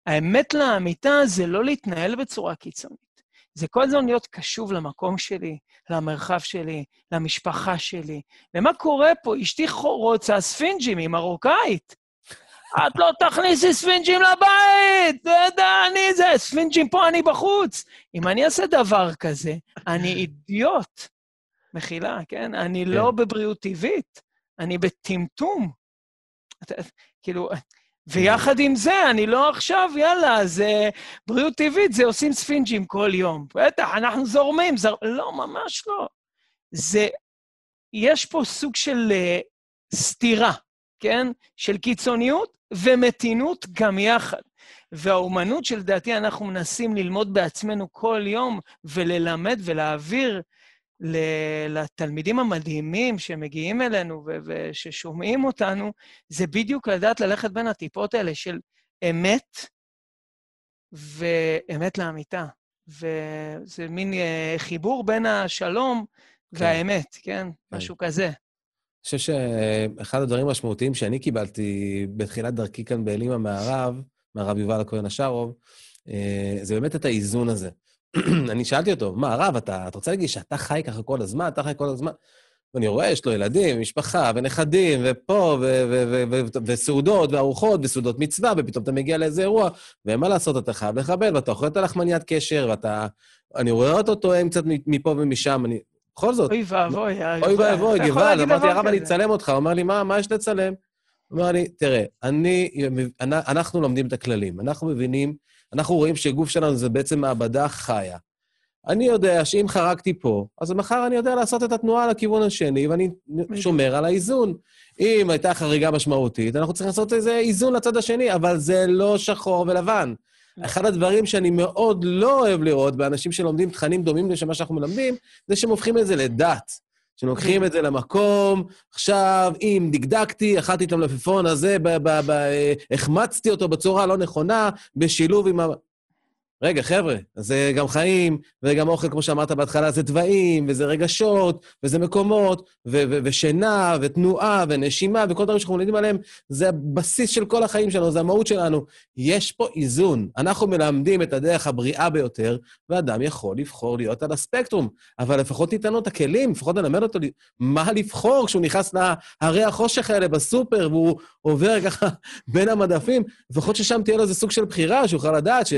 Speaker 2: האמת לאמיתה זה לא להתנהל בצורה קיצונית. זה כל הזמן להיות קשוב למקום שלי, למרחב שלי, למשפחה שלי. ומה קורה פה? אשתי רוצה ספינג'ים, היא מרוקאית. את לא תכניסי ספינג'ים לבית! אני זה, ספינג'ים פה, אני בחוץ. אם אני אעשה דבר כזה, אני אידיוט. מחילה, כן? אני לא כן. לא בבריאות טבעית, אני בטמטום. כאילו, ויחד עם זה, אני לא עכשיו, יאללה, זה בריאות טבעית, זה עושים ספינג'ים כל יום. בטח, אנחנו זורמים, זר... לא, ממש לא. זה, יש פה סוג של uh, סתירה, כן? של קיצוניות ומתינות גם יחד. והאומנות שלדעתי אנחנו מנסים ללמוד בעצמנו כל יום וללמד ולהעביר לתלמידים המדהימים שמגיעים אלינו וששומעים אותנו, זה בדיוק לדעת ללכת בין הטיפות האלה של אמת ואמת לאמיתה. וזה מין אה, חיבור בין השלום כן. והאמת, כן? כן? משהו כזה. אני
Speaker 1: חושב שאחד הדברים המשמעותיים שאני קיבלתי בתחילת דרכי כאן באלימה מהרב, מהרב יובל הכהן השארוב, אה, זה באמת את האיזון הזה. אני שאלתי אותו, מה, הרב, אתה, אתה רוצה להגיד שאתה חי ככה כל הזמן? אתה חי כל הזמן? ואני רואה, יש לו ילדים, משפחה, ונכדים, ופה, וסעודות, וארוחות, וסעודות מצווה, ופתאום אתה מגיע לאיזה אירוע, ומה לעשות, אתה חייב לכבד, ואתה אוכל את הלחמניית קשר, ואתה... אני רואה אותו טועם קצת מפה ומשם, אני... בכל זאת...
Speaker 2: אוי ואבוי,
Speaker 1: אוי ואבוי, גוואלד, אמרתי, הרב, אני אצלם אותך. הוא אמר לי, מה יש לצלם? הוא אמר לי, תראה, אני, אנחנו לומדים את הכללים, אנחנו מבינים אנחנו רואים שגוף שלנו זה בעצם מעבדה חיה. אני יודע שאם חרגתי פה, אז מחר אני יודע לעשות את התנועה לכיוון השני, ואני שומר על האיזון. אם הייתה חריגה משמעותית, אנחנו צריכים לעשות איזה איזון לצד השני, אבל זה לא שחור ולבן. אחד הדברים שאני מאוד לא אוהב לראות באנשים שלומדים תכנים דומים למה שאנחנו מלמדים, זה שהם הופכים את זה לדת. שלוקחים את זה למקום, עכשיו, אם דקדקתי, אכלתי את המלפפון הזה, החמצתי אותו בצורה הלא נכונה, בשילוב עם ה... רגע, חבר'ה, זה גם חיים, וגם אוכל, כמו שאמרת בהתחלה, זה תוואים, וזה רגשות, וזה מקומות, ו- ו- ושינה, ותנועה, ונשימה, וכל דברים שאנחנו מלמדים עליהם, זה הבסיס של כל החיים שלנו, זה המהות שלנו. יש פה איזון. אנחנו מלמדים את הדרך הבריאה ביותר, ואדם יכול לבחור להיות על הספקטרום, אבל לפחות תיתן לו את הכלים, לפחות נלמד אותו מה לבחור כשהוא נכנס להרי החושך האלה בסופר, והוא עובר ככה בין המדפים, לפחות ששם תהיה לו איזה סוג של בחירה, שהוא יוכל לדעת ש...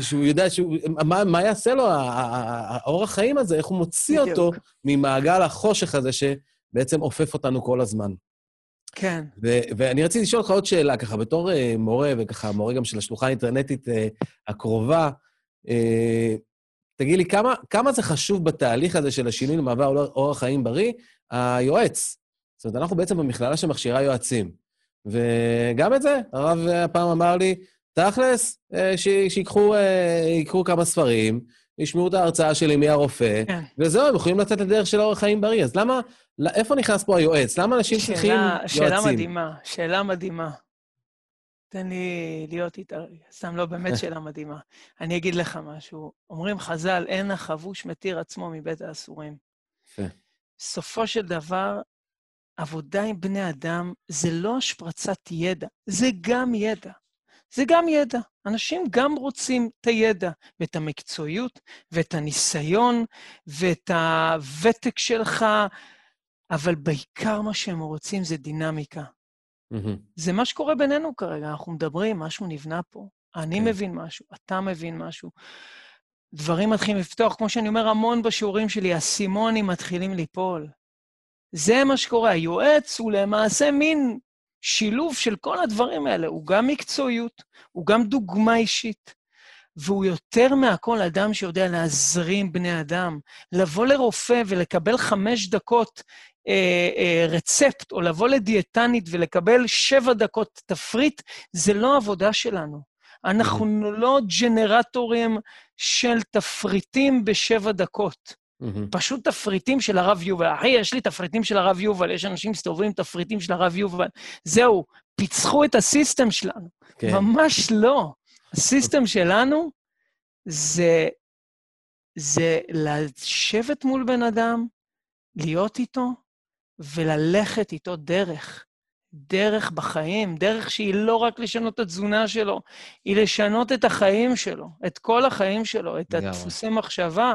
Speaker 1: שהוא יודע שהוא... מה, מה יעשה לו האורח חיים הזה, איך הוא מוציא בדיוק. אותו ממעגל החושך הזה שבעצם אופף אותנו כל הזמן.
Speaker 2: כן.
Speaker 1: ו- ואני רציתי לשאול אותך עוד שאלה, ככה, בתור uh, מורה, וככה, מורה גם של השלוחה האינטרנטית uh, הקרובה, uh, תגיד לי, כמה, כמה זה חשוב בתהליך הזה של השינוי למעבר אורח חיים בריא, היועץ? זאת אומרת, אנחנו בעצם במכללה שמכשירה יועצים. וגם את זה, הרב הפעם אמר לי, תכלס, אה, שיקחו אה, כמה ספרים, ישמעו את ההרצאה שלי מי הרופא, כן. וזהו, הם יכולים לצאת לדרך של אורח חיים בריא. אז למה, איפה נכנס פה היועץ? למה אנשים צריכים
Speaker 2: יועצים? שאלה מדהימה, שאלה מדהימה. תן לי להיות איתה. סתם, לא, באמת שאלה מדהימה. אני אגיד לך משהו. אומרים חז"ל, אין החבוש מתיר עצמו מבית האסורים. בסופו של דבר, עבודה עם בני אדם זה לא השפרצת ידע, זה גם ידע. זה גם ידע. אנשים גם רוצים את הידע ואת המקצועיות ואת הניסיון ואת הוותק שלך, אבל בעיקר מה שהם רוצים זה דינמיקה. Mm-hmm. זה מה שקורה בינינו כרגע, אנחנו מדברים, משהו נבנה פה. אני כן. מבין משהו, אתה מבין משהו. דברים מתחילים לפתוח, כמו שאני אומר המון בשיעורים שלי, האסימונים מתחילים ליפול. זה מה שקורה. היועץ הוא למעשה מין שילוב של כל הדברים האלה. הוא גם מקצועיות, הוא גם דוגמה אישית, והוא יותר מהכל אדם שיודע להזרים בני אדם. לבוא לרופא ולקבל חמש דקות אה, אה, רצפט, או לבוא לדיאטנית ולקבל שבע דקות תפריט, זה לא עבודה שלנו. אנחנו לא ג'נרטורים של תפריטים בשבע דקות. Mm-hmm. פשוט תפריטים של הרב יובל. אחי, יש לי תפריטים של הרב יובל, יש אנשים מסתובבים עם תפריטים של הרב יובל. זהו, פיצחו את הסיסטם שלנו. כן. ממש לא. הסיסטם שלנו זה, זה לשבת מול בן אדם, להיות איתו וללכת איתו דרך. דרך בחיים, דרך שהיא לא רק לשנות את התזונה שלו, היא לשנות את החיים שלו, את כל החיים שלו, את הדפוסי מחשבה,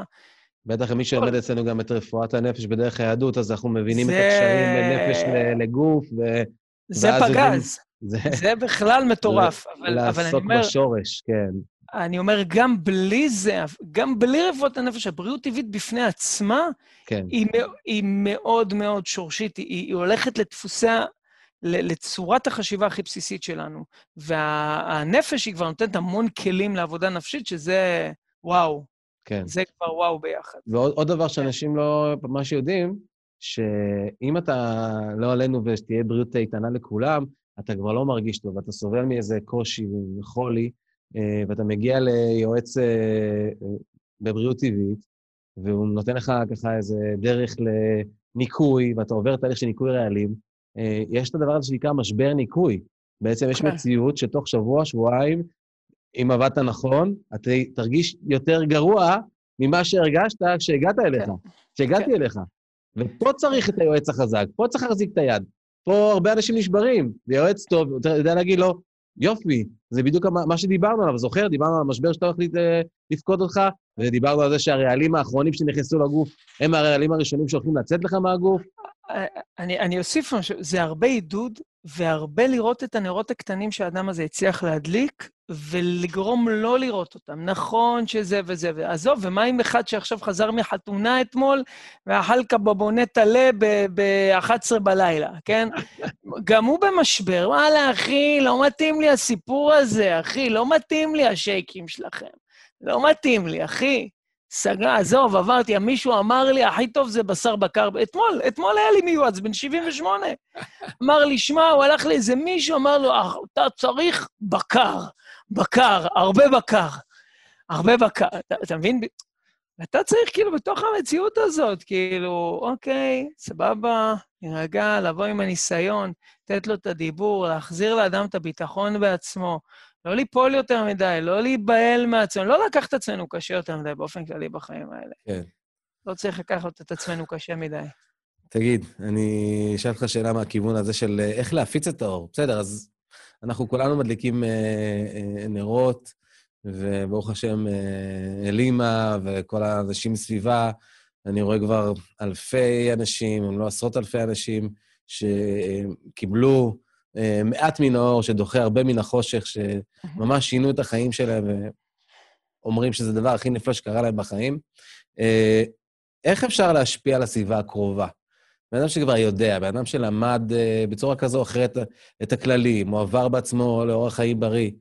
Speaker 1: בטח מי שלומד אצלנו גם את רפואת הנפש בדרך היהדות, אז אנחנו מבינים זה... את הקשרים בין נפש לגוף, ו...
Speaker 2: זה פגז. זה... זה בכלל מטורף.
Speaker 1: אבל, אבל אני אומר... לעסוק בשורש, כן.
Speaker 2: אני אומר, גם בלי זה, גם בלי רפואת הנפש, הבריאות טבעית בפני עצמה, כן. היא, היא מאוד מאוד שורשית, היא, היא הולכת לדפוסי, לצורת החשיבה הכי בסיסית שלנו. והנפש היא כבר נותנת המון כלים לעבודה נפשית, שזה וואו. כן. זה כבר וואו ביחד.
Speaker 1: ועוד דבר שאנשים לא ממש יודעים, שאם אתה לא עלינו ושתהיה בריאות איתנה לכולם, אתה כבר לא מרגיש טוב, אתה סובל מאיזה קושי וחולי, אה, ואתה מגיע ליועץ אה, אה, בבריאות טבעית, והוא נותן לך ככה איזה דרך לניקוי, ואתה עובר תהליך של ניקוי רעלים, יש את הדבר הזה שנקרא משבר ניקוי. בעצם יש כן. מציאות שתוך שבוע, שבועיים, אם עבדת נכון, אתה תרגיש יותר גרוע ממה שהרגשת כשהגעת אליך. כשהגעתי כן. אליך. ופה צריך את היועץ החזק, פה צריך להחזיק את היד. פה הרבה אנשים נשברים, ויועץ טוב, אתה יודע להגיד לו, יופי, זה בדיוק מה שדיברנו עליו, זוכר? דיברנו על המשבר שאתה הולך לפקוד אותך, ודיברנו על זה שהרעלים האחרונים שנכנסו לגוף הם הרעלים הראשונים שהולכים לצאת לך מהגוף.
Speaker 2: אה, אני, אני אוסיף משהו, זה הרבה עידוד והרבה לראות את הנרות הקטנים שהאדם הזה הצליח להדליק, ולגרום לא לראות אותם. נכון שזה וזה, ועזוב, ומה עם אחד שעכשיו חזר מחתונה אתמול, ואכל קבבוני טלה ב-11 בלילה, כן? גם הוא במשבר. וואלה, אחי, לא מתאים לי הסיפור הזה, אחי, לא מתאים לי השייקים שלכם. לא מתאים לי, אחי. סגר, עזוב, עברתי, מישהו אמר לי, הכי טוב זה בשר בקר. אתמול, אתמול היה לי מיועץ, בן 78. אמר לי, שמע, הוא הלך לאיזה מישהו, אמר לו, אתה צריך בקר, בקר, הרבה בקר. הרבה בקר. אתה, אתה מבין? ואתה צריך כאילו בתוך המציאות הזאת, כאילו, אוקיי, סבבה, נירגע, לבוא עם הניסיון, לתת לו את הדיבור, להחזיר לאדם את הביטחון בעצמו, לא ליפול יותר מדי, לא להיבהל מעצמנו, לא לקחת את עצמנו קשה יותר מדי באופן כללי בחיים האלה.
Speaker 1: כן.
Speaker 2: לא צריך לקחת את עצמנו קשה מדי.
Speaker 1: תגיד, אני אשאל אותך שאלה מהכיוון הזה של אה, איך להפיץ את האור. בסדר, אז אנחנו כולנו מדליקים אה, אה, נרות, וברוך השם, אה, אלימה וכל האנשים סביבה, אני רואה כבר אלפי אנשים, אם לא עשרות אלפי אנשים, שקיבלו אה, מעט מן האור, שדוחה הרבה מן החושך, שממש שינו את החיים שלהם ואומרים שזה הדבר הכי נפלא שקרה להם בחיים. אה, איך אפשר להשפיע על הסביבה הקרובה? בן אדם שכבר יודע, בן אדם שלמד בצורה כזו או אחרת את הכללים, או עבר בעצמו לאורח חיים בריא,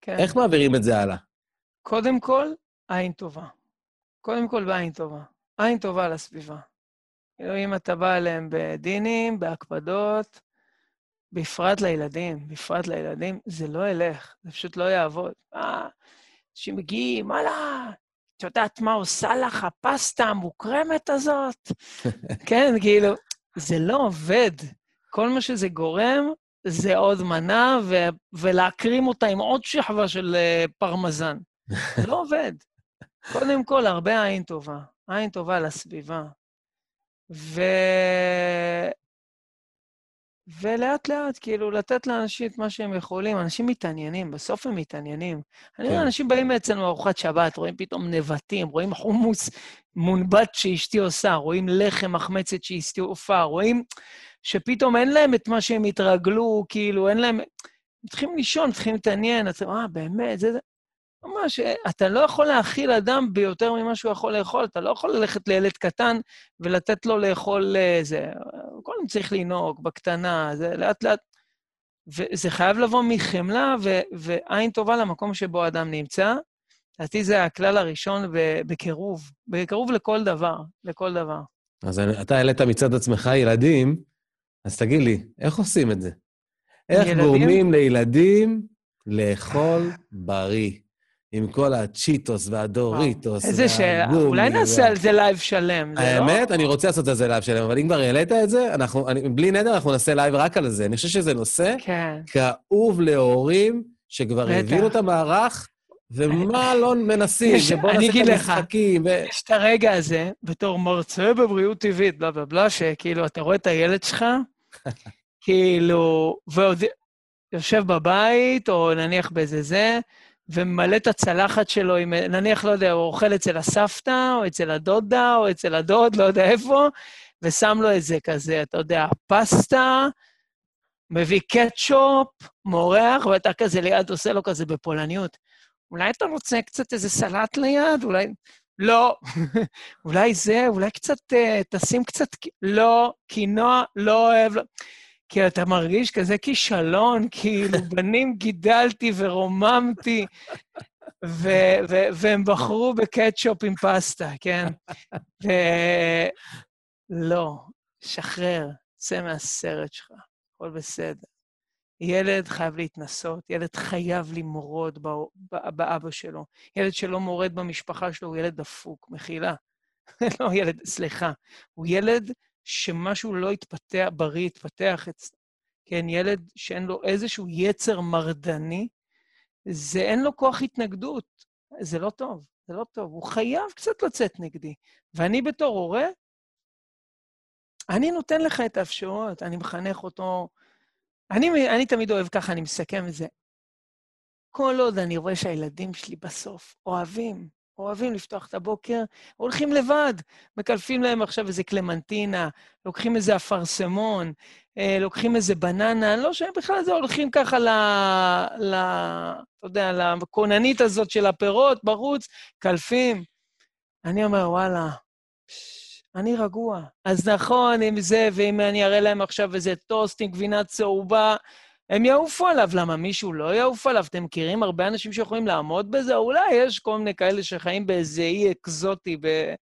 Speaker 1: כן. איך מעבירים את זה הלאה?
Speaker 2: קודם כל, עין טובה. קודם כל בעין טובה. עין טובה לסביבה. כאילו, אם אתה בא אליהם בדינים, בהקפדות, בפרט לילדים, בפרט לילדים, זה לא ילך, זה פשוט לא יעבוד. אה, אנשים מגיעים, וואלה, את יודעת מה עושה לך הפסטה המוקרמת הזאת? כן, כאילו, זה לא עובד. כל מה שזה גורם זה עוד מנה, ו- ולהקרים אותה עם עוד שכבה של uh, פרמזן. זה לא עובד. קודם כל, הרבה עין טובה. עין טובה לסביבה. ו... ולאט-לאט, כאילו, לתת לאנשים את מה שהם יכולים. אנשים מתעניינים, בסוף הם מתעניינים. כן. אני רואה, אנשים באים אצלנו לארוחת שבת, רואים פתאום נבטים, רואים חומוס מונבט שאשתי עושה, רואים לחם מחמצת שאשתי עופה, רואים שפתאום אין להם את מה שהם התרגלו, כאילו, אין להם... מתחילים לישון, מתחילים להתעניין, אומר, אה, באמת, זה... ממש, אתה לא יכול להאכיל אדם ביותר ממה שהוא יכול לאכול, אתה לא יכול ללכת לילד קטן ולתת לו לאכול איזה... אה, קודם צריך לנהוג בקטנה, זה לאט-לאט... וזה חייב לבוא מחמלה ו... ועין טובה למקום שבו אדם נמצא. לדעתי זה הכלל הראשון בקירוב, בקירוב לכל דבר, לכל דבר.
Speaker 1: אז אתה העלית מצד עצמך ילדים, אז תגיד לי, איך עושים את זה? איך ילדים? גורמים לילדים לאכול בריא? עם כל הצ'יטוס והדוריטוס
Speaker 2: איזה שאלה, אולי נעשה על זה לייב שלם.
Speaker 1: לא- האמת, אני רוצה לעשות על זה לייב שלם, אבל אם כבר העלית את זה, אנחנו, בלי נדר אנחנו נעשה לייב רק על זה. אני חושב שזה נושא כן. כאוב להורים שכבר הבינו את המערך, ומה לא מנסים, ובוא נעשה את המשחקים.
Speaker 2: יש את הרגע הזה, בתור מרצה בבריאות טבעית, בלה בלה בלה, שכאילו, אתה רואה את הילד שלך, כאילו, ועוד יושב בבית, או נניח באיזה זה, וממלא את הצלחת שלו עם, נניח, לא יודע, הוא אוכל אצל הסבתא, או אצל הדודה, או אצל הדוד, לא יודע איפה, ושם לו איזה כזה, אתה יודע, פסטה, מביא קטשופ, מורח, ואתה כזה ליד עושה לו כזה בפולניות. אולי אתה רוצה קצת איזה סלט ליד? אולי... לא. אולי זה, אולי קצת, uh, תשים קצת... לא, קינוע לא אוהב... כי אתה מרגיש כזה כישלון, כאילו, בנים גידלתי ורוממתי, ו- ו- והם בחרו בקטשופ עם פסטה, כן? ולא, שחרר, צא מהסרט שלך, הכל בסדר. ילד חייב להתנסות, ילד חייב למרוד באבא שלו. ילד שלא מורד במשפחה שלו הוא ילד דפוק, מחילה. לא ילד, סליחה. הוא ילד שמשהו לא יתפתח, בריא יתפתח, כן, ילד שאין לו איזשהו יצר מרדני, זה אין לו כוח התנגדות. זה לא טוב, זה לא טוב. הוא חייב קצת לצאת נגדי. ואני בתור הורה, אני נותן לך את האפשרויות, אני מחנך אותו. אני, אני תמיד אוהב ככה, אני מסכם את זה. כל עוד אני רואה שהילדים שלי בסוף אוהבים אוהבים לפתוח את הבוקר, הולכים לבד, מקלפים להם עכשיו איזה קלמנטינה, לוקחים איזה אפרסמון, אה, לוקחים איזה בננה, לא שהם בכלל זה הולכים ככה ל... ל... אתה יודע, לכוננית הזאת של הפירות בחוץ, קלפים. אני אומר, וואלה, אני רגוע. אז נכון, עם זה, ואם אני אראה להם עכשיו איזה טוסט עם גבינה צהובה, הם יעופו עליו. למה, מישהו לא יעוף עליו? אתם מכירים הרבה אנשים שיכולים לעמוד בזה? אולי יש כל מיני כאלה שחיים באיזה אי אקזוטי ב...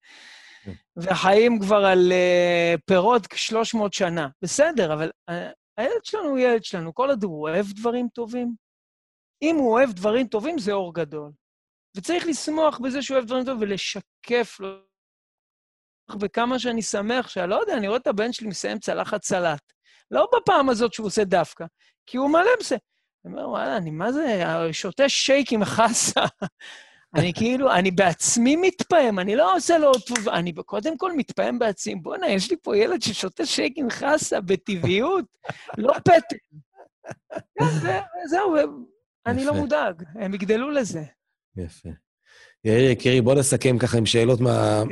Speaker 2: כן. וחיים כבר על uh, פירות 300 שנה. בסדר, אבל uh, הילד שלנו הוא ילד שלנו, כל עוד הוא אוהב דברים טובים. אם הוא אוהב דברים טובים, זה אור גדול. וצריך לשמוח בזה שהוא אוהב דברים טובים ולשקף לו. וכמה שאני שמח שלא יודע, אני רואה את הבן שלי מסיים צלחת סלט. לא בפעם הזאת שהוא עושה דווקא, כי הוא מלא בזה. אני אומר, וואלה, אני מה זה, שותה שייק עם חסה. אני כאילו, אני בעצמי מתפעם, אני לא עושה לו טוב, אני קודם כל מתפעם בעצמי. בואנה, יש לי פה ילד ששותה שייק עם חסה בטבעיות, לא פטל. זהו, אני לא מודאג, הם יגדלו לזה.
Speaker 1: יפה. יאיר יקירי, בוא נסכם ככה עם שאלות מה...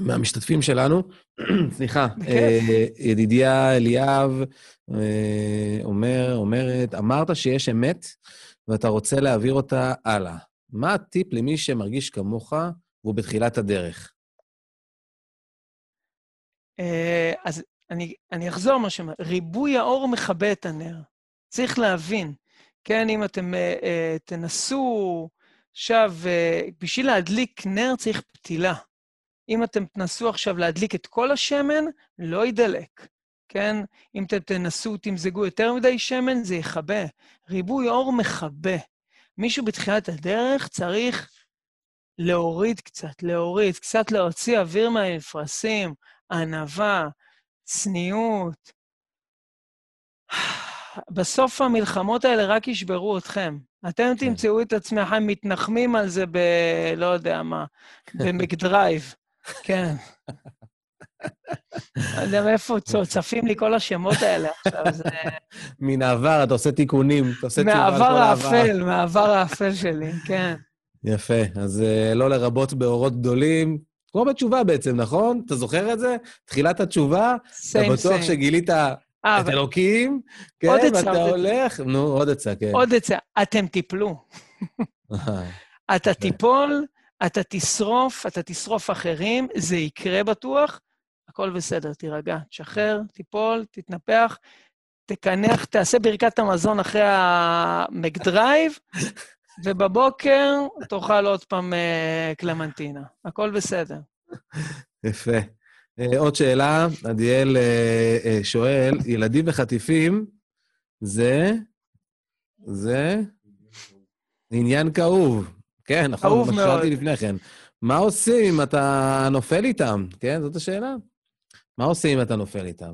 Speaker 1: מהמשתתפים שלנו. סליחה, אה, ידידיה אליאב אה, אומר, אומרת, אמרת שיש אמת ואתה רוצה להעביר אותה הלאה. מה הטיפ למי שמרגיש כמוך והוא בתחילת הדרך?
Speaker 2: אה, אז אני, אני אחזור מה שאומר, ריבוי האור מכבה את הנר. צריך להבין, כן, אם אתם תנסו עכשיו, בשביל להדליק נר צריך פתילה. אם אתם תנסו עכשיו להדליק את כל השמן, לא יידלק, כן? אם אתם תנסו, תמזגו יותר מדי שמן, זה יכבה. ריבוי אור מכבה. מישהו בתחילת הדרך צריך להוריד קצת, להוריד, קצת להוציא אוויר מהמפרשים, ענווה, צניעות. בסוף המלחמות האלה רק ישברו אתכם. אתם כן. תמצאו את עצמכם מתנחמים על זה ב... לא יודע מה, במקדרייב. כן. לא יודע מאיפה צפים לי כל השמות האלה עכשיו, זה...
Speaker 1: מן העבר, אתה עושה תיקונים, אתה עושה
Speaker 2: תשובה על כל העבר. מהעבר האפל, מהעבר האפל שלי, כן.
Speaker 1: יפה, אז uh, לא לרבות באורות גדולים, כמו בתשובה בעצם, נכון? אתה זוכר את זה? תחילת התשובה, אתה בטוח. שגילית 아, אה, את. אלוקים, כן, ואתה הולך, נו, עוד עצה, כן.
Speaker 2: עוד עצה, אתם תיפלו. אתה תיפול, אתה תשרוף, אתה תשרוף אחרים, זה יקרה בטוח, הכל בסדר, תירגע, תשחרר, תיפול, תתנפח, תקנח, תעשה ברכת המזון אחרי המקדרייב, ובבוקר תאכל עוד פעם uh, קלמנטינה. הכל בסדר.
Speaker 1: יפה. Uh, עוד שאלה, עדיאל uh, שואל, ילדים וחטיפים זה, זה עניין כאוב. כן, נכון, מאוד. שאלתי לפני כן. מה עושים אם אתה נופל איתם? כן, זאת השאלה. מה עושים אם אתה נופל איתם?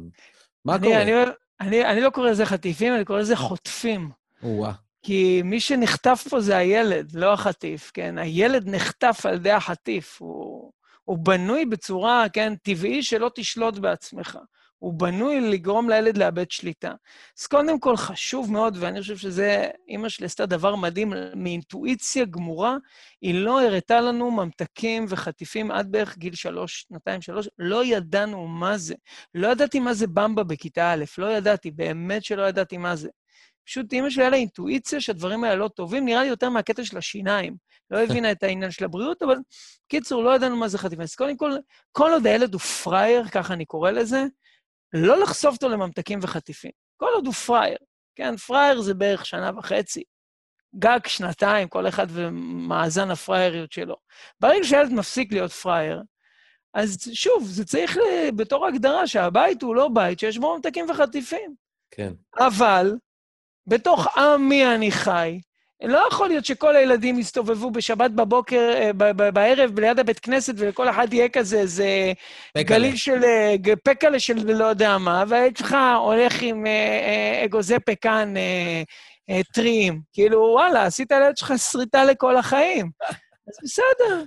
Speaker 1: מה אני, קורה?
Speaker 2: אני, אני, אני לא קורא לזה חטיפים, אני קורא לזה חוטפים.
Speaker 1: או-אה.
Speaker 2: כי מי שנחטף פה זה הילד, לא החטיף, כן? הילד נחטף על ידי החטיף. הוא, הוא בנוי בצורה, כן, טבעי שלא תשלוט בעצמך. הוא בנוי לגרום לילד לאבד שליטה. אז קודם כל, חשוב מאוד, ואני חושב שזה, אימא שלי עשתה דבר מדהים, מאינטואיציה גמורה, היא לא הראתה לנו ממתקים וחטיפים עד בערך גיל שלוש, שנתיים, שלוש, לא ידענו מה זה. לא ידעתי מה זה במבה בכיתה א', לא ידעתי, באמת שלא ידעתי מה זה. פשוט אימא שלי היה לה אינטואיציה שהדברים האלה לא טובים, נראה לי יותר מהקטע של השיניים. לא הבינה את העניין של הבריאות, אבל קיצור, לא ידענו מה זה חטיפה. אז קודם כל, כל עוד הילד הוא פראייר, ככה אני קורא לזה, לא לחשוף אותו לממתקים וחטיפים. כל עוד הוא פראייר. כן, פראייר זה בערך שנה וחצי. גג שנתיים, כל אחד ומאזן הפראייריות שלו. ברגע שילד מפסיק להיות פראייר, אז שוב, זה צריך בתור הגדרה שהבית הוא לא בית שיש בו ממתקים וחטיפים.
Speaker 1: כן.
Speaker 2: אבל, בתוך עמי אני חי, לא יכול להיות שכל הילדים יסתובבו בשבת בבוקר, אה, בערב, ליד הבית כנסת, ולכל אחד יהיה כזה איזה גליל של... אה, פקלה של לא יודע מה, והילד שלך הולך עם אה, אגוזי פקן טריים. כאילו, וואלה, עשית לילד שלך שריטה לכל החיים. אז בסדר,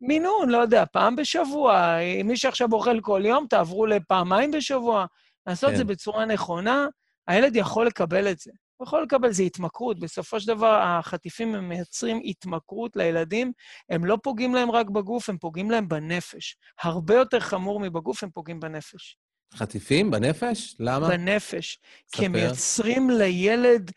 Speaker 2: מינון, לא יודע, פעם בשבוע. מי שעכשיו אוכל כל יום, תעברו לפעמיים בשבוע. לעשות את כן. זה בצורה נכונה, הילד יכול לקבל את זה. הוא יכול לקבל, זה התמכרות. בסופו של דבר, החטיפים הם מייצרים התמכרות לילדים, הם לא פוגעים להם רק בגוף, הם פוגעים להם בנפש. הרבה יותר חמור מבגוף, הם פוגעים בנפש.
Speaker 1: חטיפים? בנפש? למה?
Speaker 2: בנפש. ספר. כי הם מייצרים לילד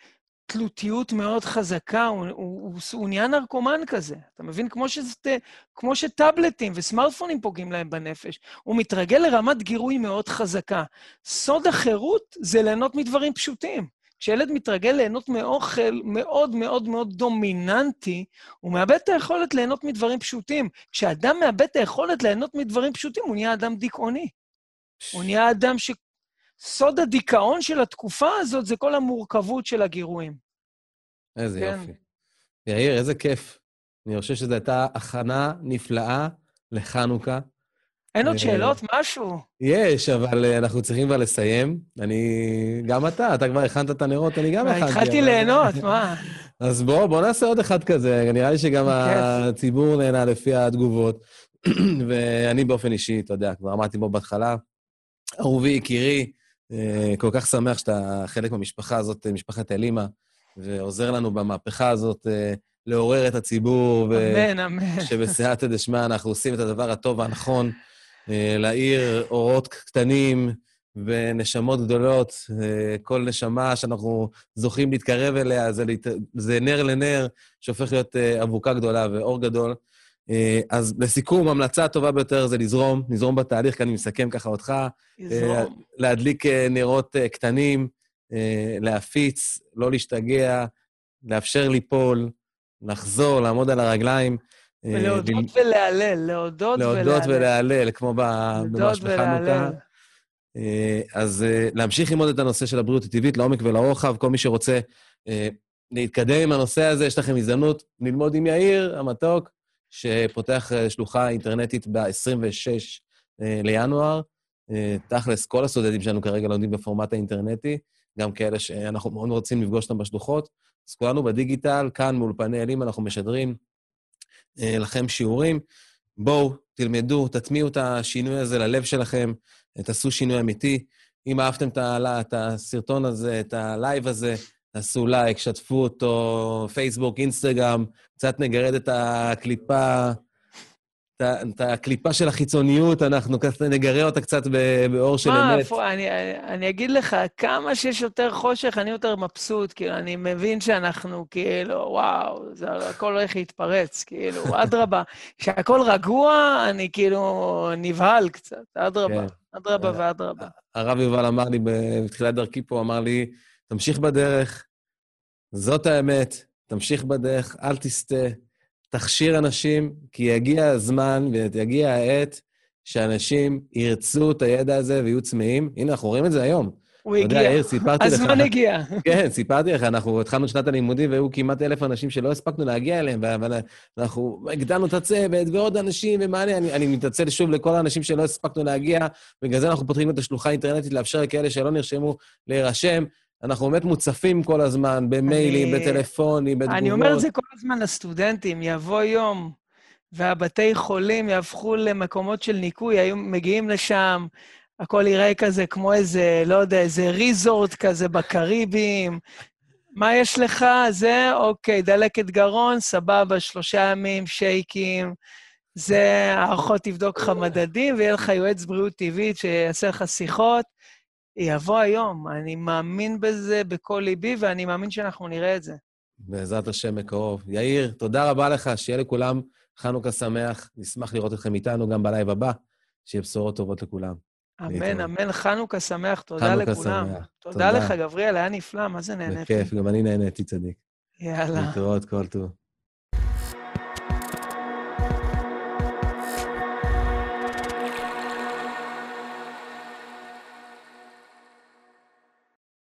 Speaker 2: תלותיות מאוד חזקה, הוא, הוא, הוא, הוא נהיה נרקומן כזה. אתה מבין? כמו, שזה, כמו שטאבלטים וסמארטפונים פוגעים להם בנפש. הוא מתרגל לרמת גירוי מאוד חזקה. סוד החירות זה ליהנות מדברים פשוטים. כשילד מתרגל ליהנות מאוכל מאוד מאוד מאוד דומיננטי, הוא מאבד את היכולת ליהנות מדברים פשוטים. כשאדם מאבד את היכולת ליהנות מדברים פשוטים, הוא נהיה אדם דיכאוני. הוא נהיה אדם ש... סוד הדיכאון של התקופה הזאת זה כל המורכבות של הגירויים.
Speaker 1: איזה כן. יופי. יאיר, איזה כיף. אני חושב שזו הייתה הכנה נפלאה לחנוכה.
Speaker 2: אין עוד אה, שאלות? משהו?
Speaker 1: יש, אבל אה, אנחנו צריכים כבר לסיים. אני... גם אתה, אתה כבר הכנת את הנרות, אני גם הכנתי.
Speaker 2: התחלתי ליהנות, מה?
Speaker 1: אז בואו, בואו נעשה עוד אחד כזה. נראה לי שגם הציבור נהנה לפי התגובות. ואני באופן אישי, אתה יודע, כבר אמרתי בו בהתחלה, אהובי, יקירי, אה, כל כך שמח שאתה חלק מהמשפחה הזאת, משפחת אלימה, ועוזר לנו במהפכה הזאת לעורר את הציבור.
Speaker 2: אמן, אמן.
Speaker 1: שבסייעתא דשמיא אנחנו עושים את הדבר הטוב והנכון. אה, להאיר אורות קטנים ונשמות גדולות. אה, כל נשמה שאנחנו זוכים להתקרב אליה, זה, להת... זה נר לנר שהופך להיות אה, אבוקה גדולה ואור גדול. אז לסיכום, המלצה הטובה ביותר זה לזרום, לזרום בתהליך, כי אני מסכם ככה אותך. לזרום. להדליק נרות קטנים, להפיץ, לא להשתגע, לאפשר ליפול, לחזור, לעמוד על הרגליים.
Speaker 2: ולהודות ולהלל, להודות ולהלל.
Speaker 1: להודות ולהלל, כמו ממש בחנוכה. אה, אז אה, להמשיך ללמוד את הנושא של הבריאות הטבעית לעומק ולרוחב. כל מי שרוצה אה, להתקדם עם הנושא הזה, יש לכם הזדמנות ללמוד עם יאיר המתוק, שפותח שלוחה אינטרנטית ב-26 לינואר. תכלס, כל הסטודנטים שלנו כרגע לומדים בפורמט האינטרנטי, גם כאלה שאנחנו מאוד רוצים לפגוש אותם בשלוחות. אז כולנו בדיגיטל, כאן מאולפני אלים, אנחנו משדרים אה, לכם שיעורים. בואו, תלמדו, תטמיעו את השינוי הזה ללב שלכם, תעשו שינוי אמיתי. אם אהבתם את הסרטון הזה, את הלייב הזה, תעשו לייק, שתפו אותו, פייסבוק, אינסטגרם, קצת נגרד את הקליפה את הקליפה של החיצוניות, אנחנו נגרה אותה קצת באור של אמת.
Speaker 2: מה, אני, אני אגיד לך, כמה שיש יותר חושך, אני יותר מבסוט. כאילו, אני מבין שאנחנו כאילו, וואו, זה הכל הולך להתפרץ, כאילו, אדרבה. כשהכול רגוע, אני כאילו נבהל קצת, אדרבה, כן. אדרבה ואדרבה.
Speaker 1: הרב יובל אמר לי בתחילת דרכי פה, אמר לי, תמשיך בדרך, זאת האמת, תמשיך בדרך, אל תסטה. תכשיר אנשים, כי יגיע הזמן ויגיע העת שאנשים ירצו את הידע הזה ויהיו צמאים. הנה, אנחנו רואים את זה היום.
Speaker 2: הוא הגיע. יודע, סיפרתי לך... הזמן הגיע.
Speaker 1: כן, סיפרתי לך, אנחנו התחלנו שנת הלימודים והיו כמעט אלף אנשים שלא הספקנו להגיע אליהם, ואנחנו הגדלנו את הצוות ועוד אנשים ומענה. אני, אני מתנצל שוב לכל האנשים שלא הספקנו להגיע, בגלל זה אנחנו פותחים את השלוחה האינטרנטית לאפשר לכאלה שלא נרשמו להירשם. אנחנו באמת מוצפים כל הזמן, במיילים, אני... בטלפונים, בתגובות.
Speaker 2: אני אומר את זה כל הזמן לסטודנטים, יבוא יום והבתי חולים יהפכו למקומות של ניקוי, היו מגיעים לשם, הכל יראה כזה כמו איזה, לא יודע, איזה ריזורט כזה בקריבים. מה יש לך? זה, אוקיי, דלקת גרון, סבבה, שלושה ימים, שייקים. זה, האחות תבדוק לך מדדים, ויהיה לך יועץ בריאות טבעית שיעשה לך שיחות. יבוא היום, אני מאמין בזה בכל ליבי, ואני מאמין שאנחנו נראה את זה.
Speaker 1: בעזרת השם בקרוב. יאיר, תודה רבה לך, שיהיה לכולם חנוכה שמח. נשמח לראות אתכם איתנו גם בלייב הבא, שיהיה בשורות טובות לכולם.
Speaker 2: אמן, אמן, חנוכה שמח, תודה חנוכה לכולם. שמח. תודה, תודה לך, גבריאל, היה נפלא, מה זה נהניתי?
Speaker 1: בכיף, גם אני נהניתי, צדיק.
Speaker 2: יאללה.
Speaker 1: להתראות כל טוב.